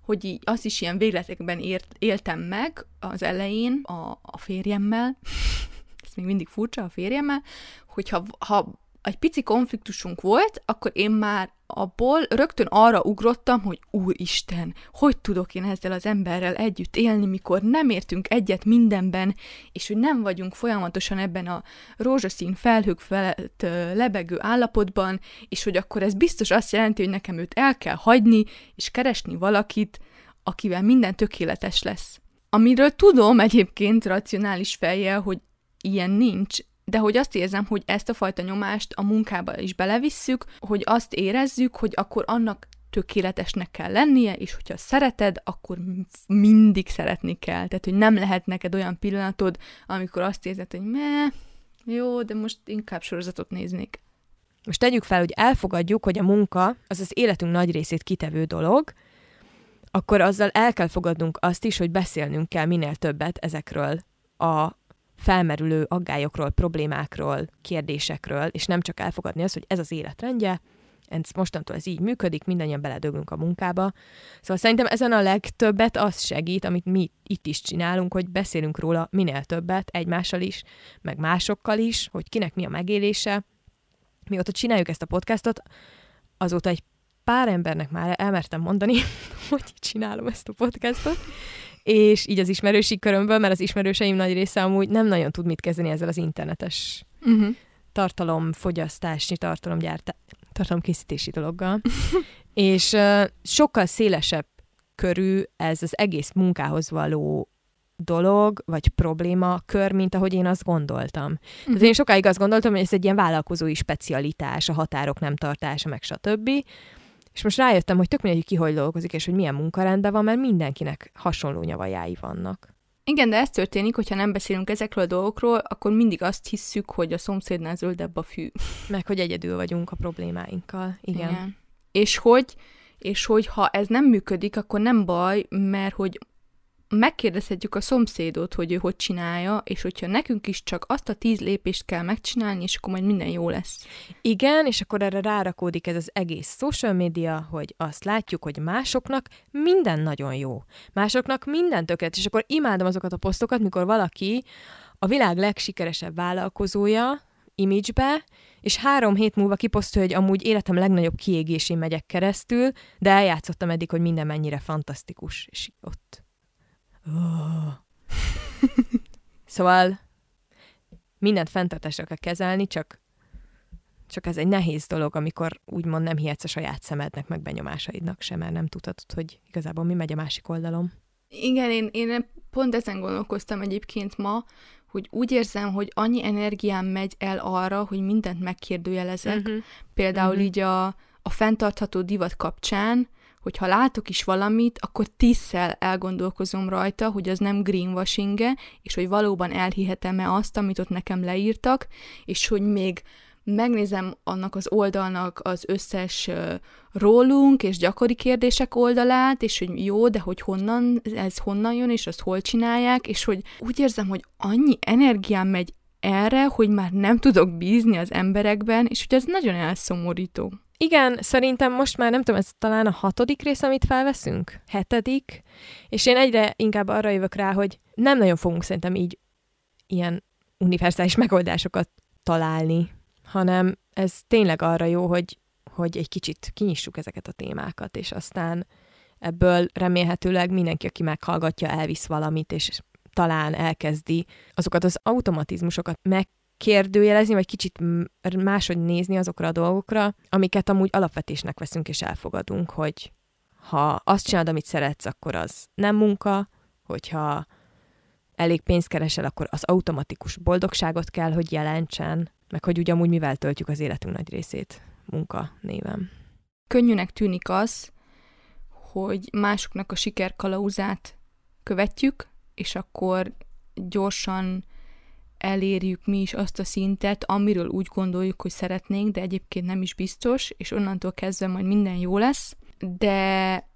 hogy így azt is ilyen végletekben ért, éltem meg az elején a, a férjemmel, [laughs] ez még mindig furcsa a férjemmel, hogyha ha egy pici konfliktusunk volt, akkor én már abból rögtön arra ugrottam, hogy úristen, hogy tudok én ezzel az emberrel együtt élni, mikor nem értünk egyet mindenben, és hogy nem vagyunk folyamatosan ebben a rózsaszín felhők felett lebegő állapotban, és hogy akkor ez biztos azt jelenti, hogy nekem őt el kell hagyni, és keresni valakit, akivel minden tökéletes lesz. Amiről tudom egyébként racionális fejjel, hogy ilyen nincs, de hogy azt érzem, hogy ezt a fajta nyomást a munkába is belevisszük, hogy azt érezzük, hogy akkor annak tökéletesnek kell lennie, és hogyha szereted, akkor mindig szeretni kell. Tehát, hogy nem lehet neked olyan pillanatod, amikor azt érzed, hogy me, jó, de most inkább sorozatot néznék. Most tegyük fel, hogy elfogadjuk, hogy a munka az az életünk nagy részét kitevő dolog, akkor azzal el kell fogadnunk azt is, hogy beszélnünk kell minél többet ezekről a felmerülő aggályokról, problémákról, kérdésekről, és nem csak elfogadni azt, hogy ez az életrendje, ez mostantól ez így működik, mindannyian beledögünk a munkába. Szóval szerintem ezen a legtöbbet az segít, amit mi itt is csinálunk, hogy beszélünk róla minél többet egymással is, meg másokkal is, hogy kinek mi a megélése. Mióta csináljuk ezt a podcastot, azóta egy pár embernek már elmertem mondani, [laughs] hogy csinálom ezt a podcastot, és így az ismerősi körömből, mert az ismerőseim nagy része amúgy nem nagyon tud mit kezdeni ezzel az internetes uh-huh. tartalomfogyasztási, tartalomgyártá, tartalomkészítési dologgal. [laughs] és uh, sokkal szélesebb körű ez az egész munkához való dolog, vagy probléma kör, mint ahogy én azt gondoltam. Uh-huh. Tehát mhm. én sokáig azt gondoltam, hogy ez egy ilyen vállalkozói specialitás, a határok nem tartása, meg stb. És most rájöttem, hogy tök mindegy, hogy ki hogy dolgozik, és hogy milyen munkarendben van, mert mindenkinek hasonló nyavajái vannak. Igen, de ez történik, hogyha nem beszélünk ezekről a dolgokról, akkor mindig azt hisszük, hogy a szomszédnál zöldebb a fű. [laughs] Meg, hogy egyedül vagyunk a problémáinkkal. Igen. Igen. És hogy, és hogy ha ez nem működik, akkor nem baj, mert hogy megkérdezhetjük a szomszédot, hogy ő hogy csinálja, és hogyha nekünk is csak azt a tíz lépést kell megcsinálni, és akkor majd minden jó lesz. Igen, és akkor erre rárakódik ez az egész social media, hogy azt látjuk, hogy másoknak minden nagyon jó. Másoknak minden tökéletes, és akkor imádom azokat a posztokat, mikor valaki a világ legsikeresebb vállalkozója, image-be, és három hét múlva kiposztolja, hogy amúgy életem legnagyobb kiégésén megyek keresztül, de eljátszottam eddig, hogy minden mennyire fantasztikus, és ott Oh. szóval mindent fenntartásra kell kezelni, csak, csak ez egy nehéz dolog, amikor úgymond nem hihetsz a saját szemednek, meg benyomásaidnak sem, mert nem tudhatod, hogy igazából mi megy a másik oldalon. Igen, én, én pont ezen gondolkoztam egyébként ma, hogy úgy érzem, hogy annyi energiám megy el arra, hogy mindent megkérdőjelezek. Uh-huh. Például uh-huh. így a, a fenntartható divat kapcsán, hogy ha látok is valamit, akkor tízszer elgondolkozom rajta, hogy az nem greenwashing és hogy valóban elhihetem-e azt, amit ott nekem leírtak, és hogy még megnézem annak az oldalnak az összes rólunk és gyakori kérdések oldalát, és hogy jó, de hogy honnan, ez honnan jön, és azt hol csinálják, és hogy úgy érzem, hogy annyi energiám megy erre, hogy már nem tudok bízni az emberekben, és hogy ez nagyon elszomorító. Igen, szerintem most már nem tudom, ez talán a hatodik rész, amit felveszünk? Hetedik? És én egyre inkább arra jövök rá, hogy nem nagyon fogunk szerintem így ilyen univerzális megoldásokat találni, hanem ez tényleg arra jó, hogy, hogy egy kicsit kinyissuk ezeket a témákat, és aztán ebből remélhetőleg mindenki, aki meghallgatja, elvisz valamit, és talán elkezdi azokat az automatizmusokat megkérdőjelezni, vagy kicsit máshogy nézni azokra a dolgokra, amiket amúgy alapvetésnek veszünk és elfogadunk, hogy ha azt csinálod, amit szeretsz, akkor az nem munka, hogyha elég pénzt keresel, akkor az automatikus boldogságot kell, hogy jelentsen, meg hogy ugyanúgy mivel töltjük az életünk nagy részét munka néven. Könnyűnek tűnik az, hogy másoknak a sikerkalauzát követjük, és akkor gyorsan elérjük mi is azt a szintet, amiről úgy gondoljuk, hogy szeretnénk, de egyébként nem is biztos, és onnantól kezdve majd minden jó lesz, de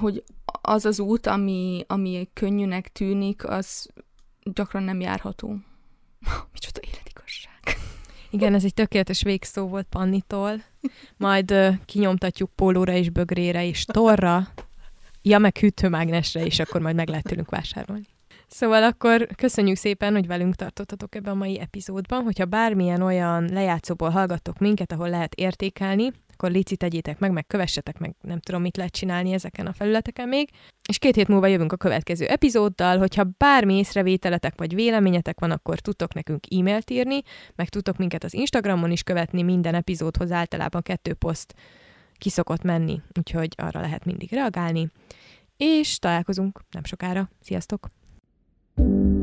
hogy az az út, ami, ami könnyűnek tűnik, az gyakran nem járható. [laughs] Micsoda életigazság. Igen, ez egy tökéletes végszó volt Pannitól. Majd uh, kinyomtatjuk pólóra és bögrére és torra, ja, meg hűtőmágnesre, és akkor majd meg lehet tőlünk vásárolni. Szóval akkor köszönjük szépen, hogy velünk tartottatok ebben a mai epizódban. Hogyha bármilyen olyan lejátszóból hallgattok minket, ahol lehet értékelni, akkor Lici tegyétek meg, meg kövessetek meg, nem tudom, mit lehet csinálni ezeken a felületeken még. És két hét múlva jövünk a következő epizóddal, hogyha bármi észrevételetek vagy véleményetek van, akkor tudtok nekünk e-mailt írni, meg tudtok minket az Instagramon is követni, minden epizódhoz általában kettő poszt kiszokott menni, úgyhogy arra lehet mindig reagálni. És találkozunk nem sokára. Sziasztok! you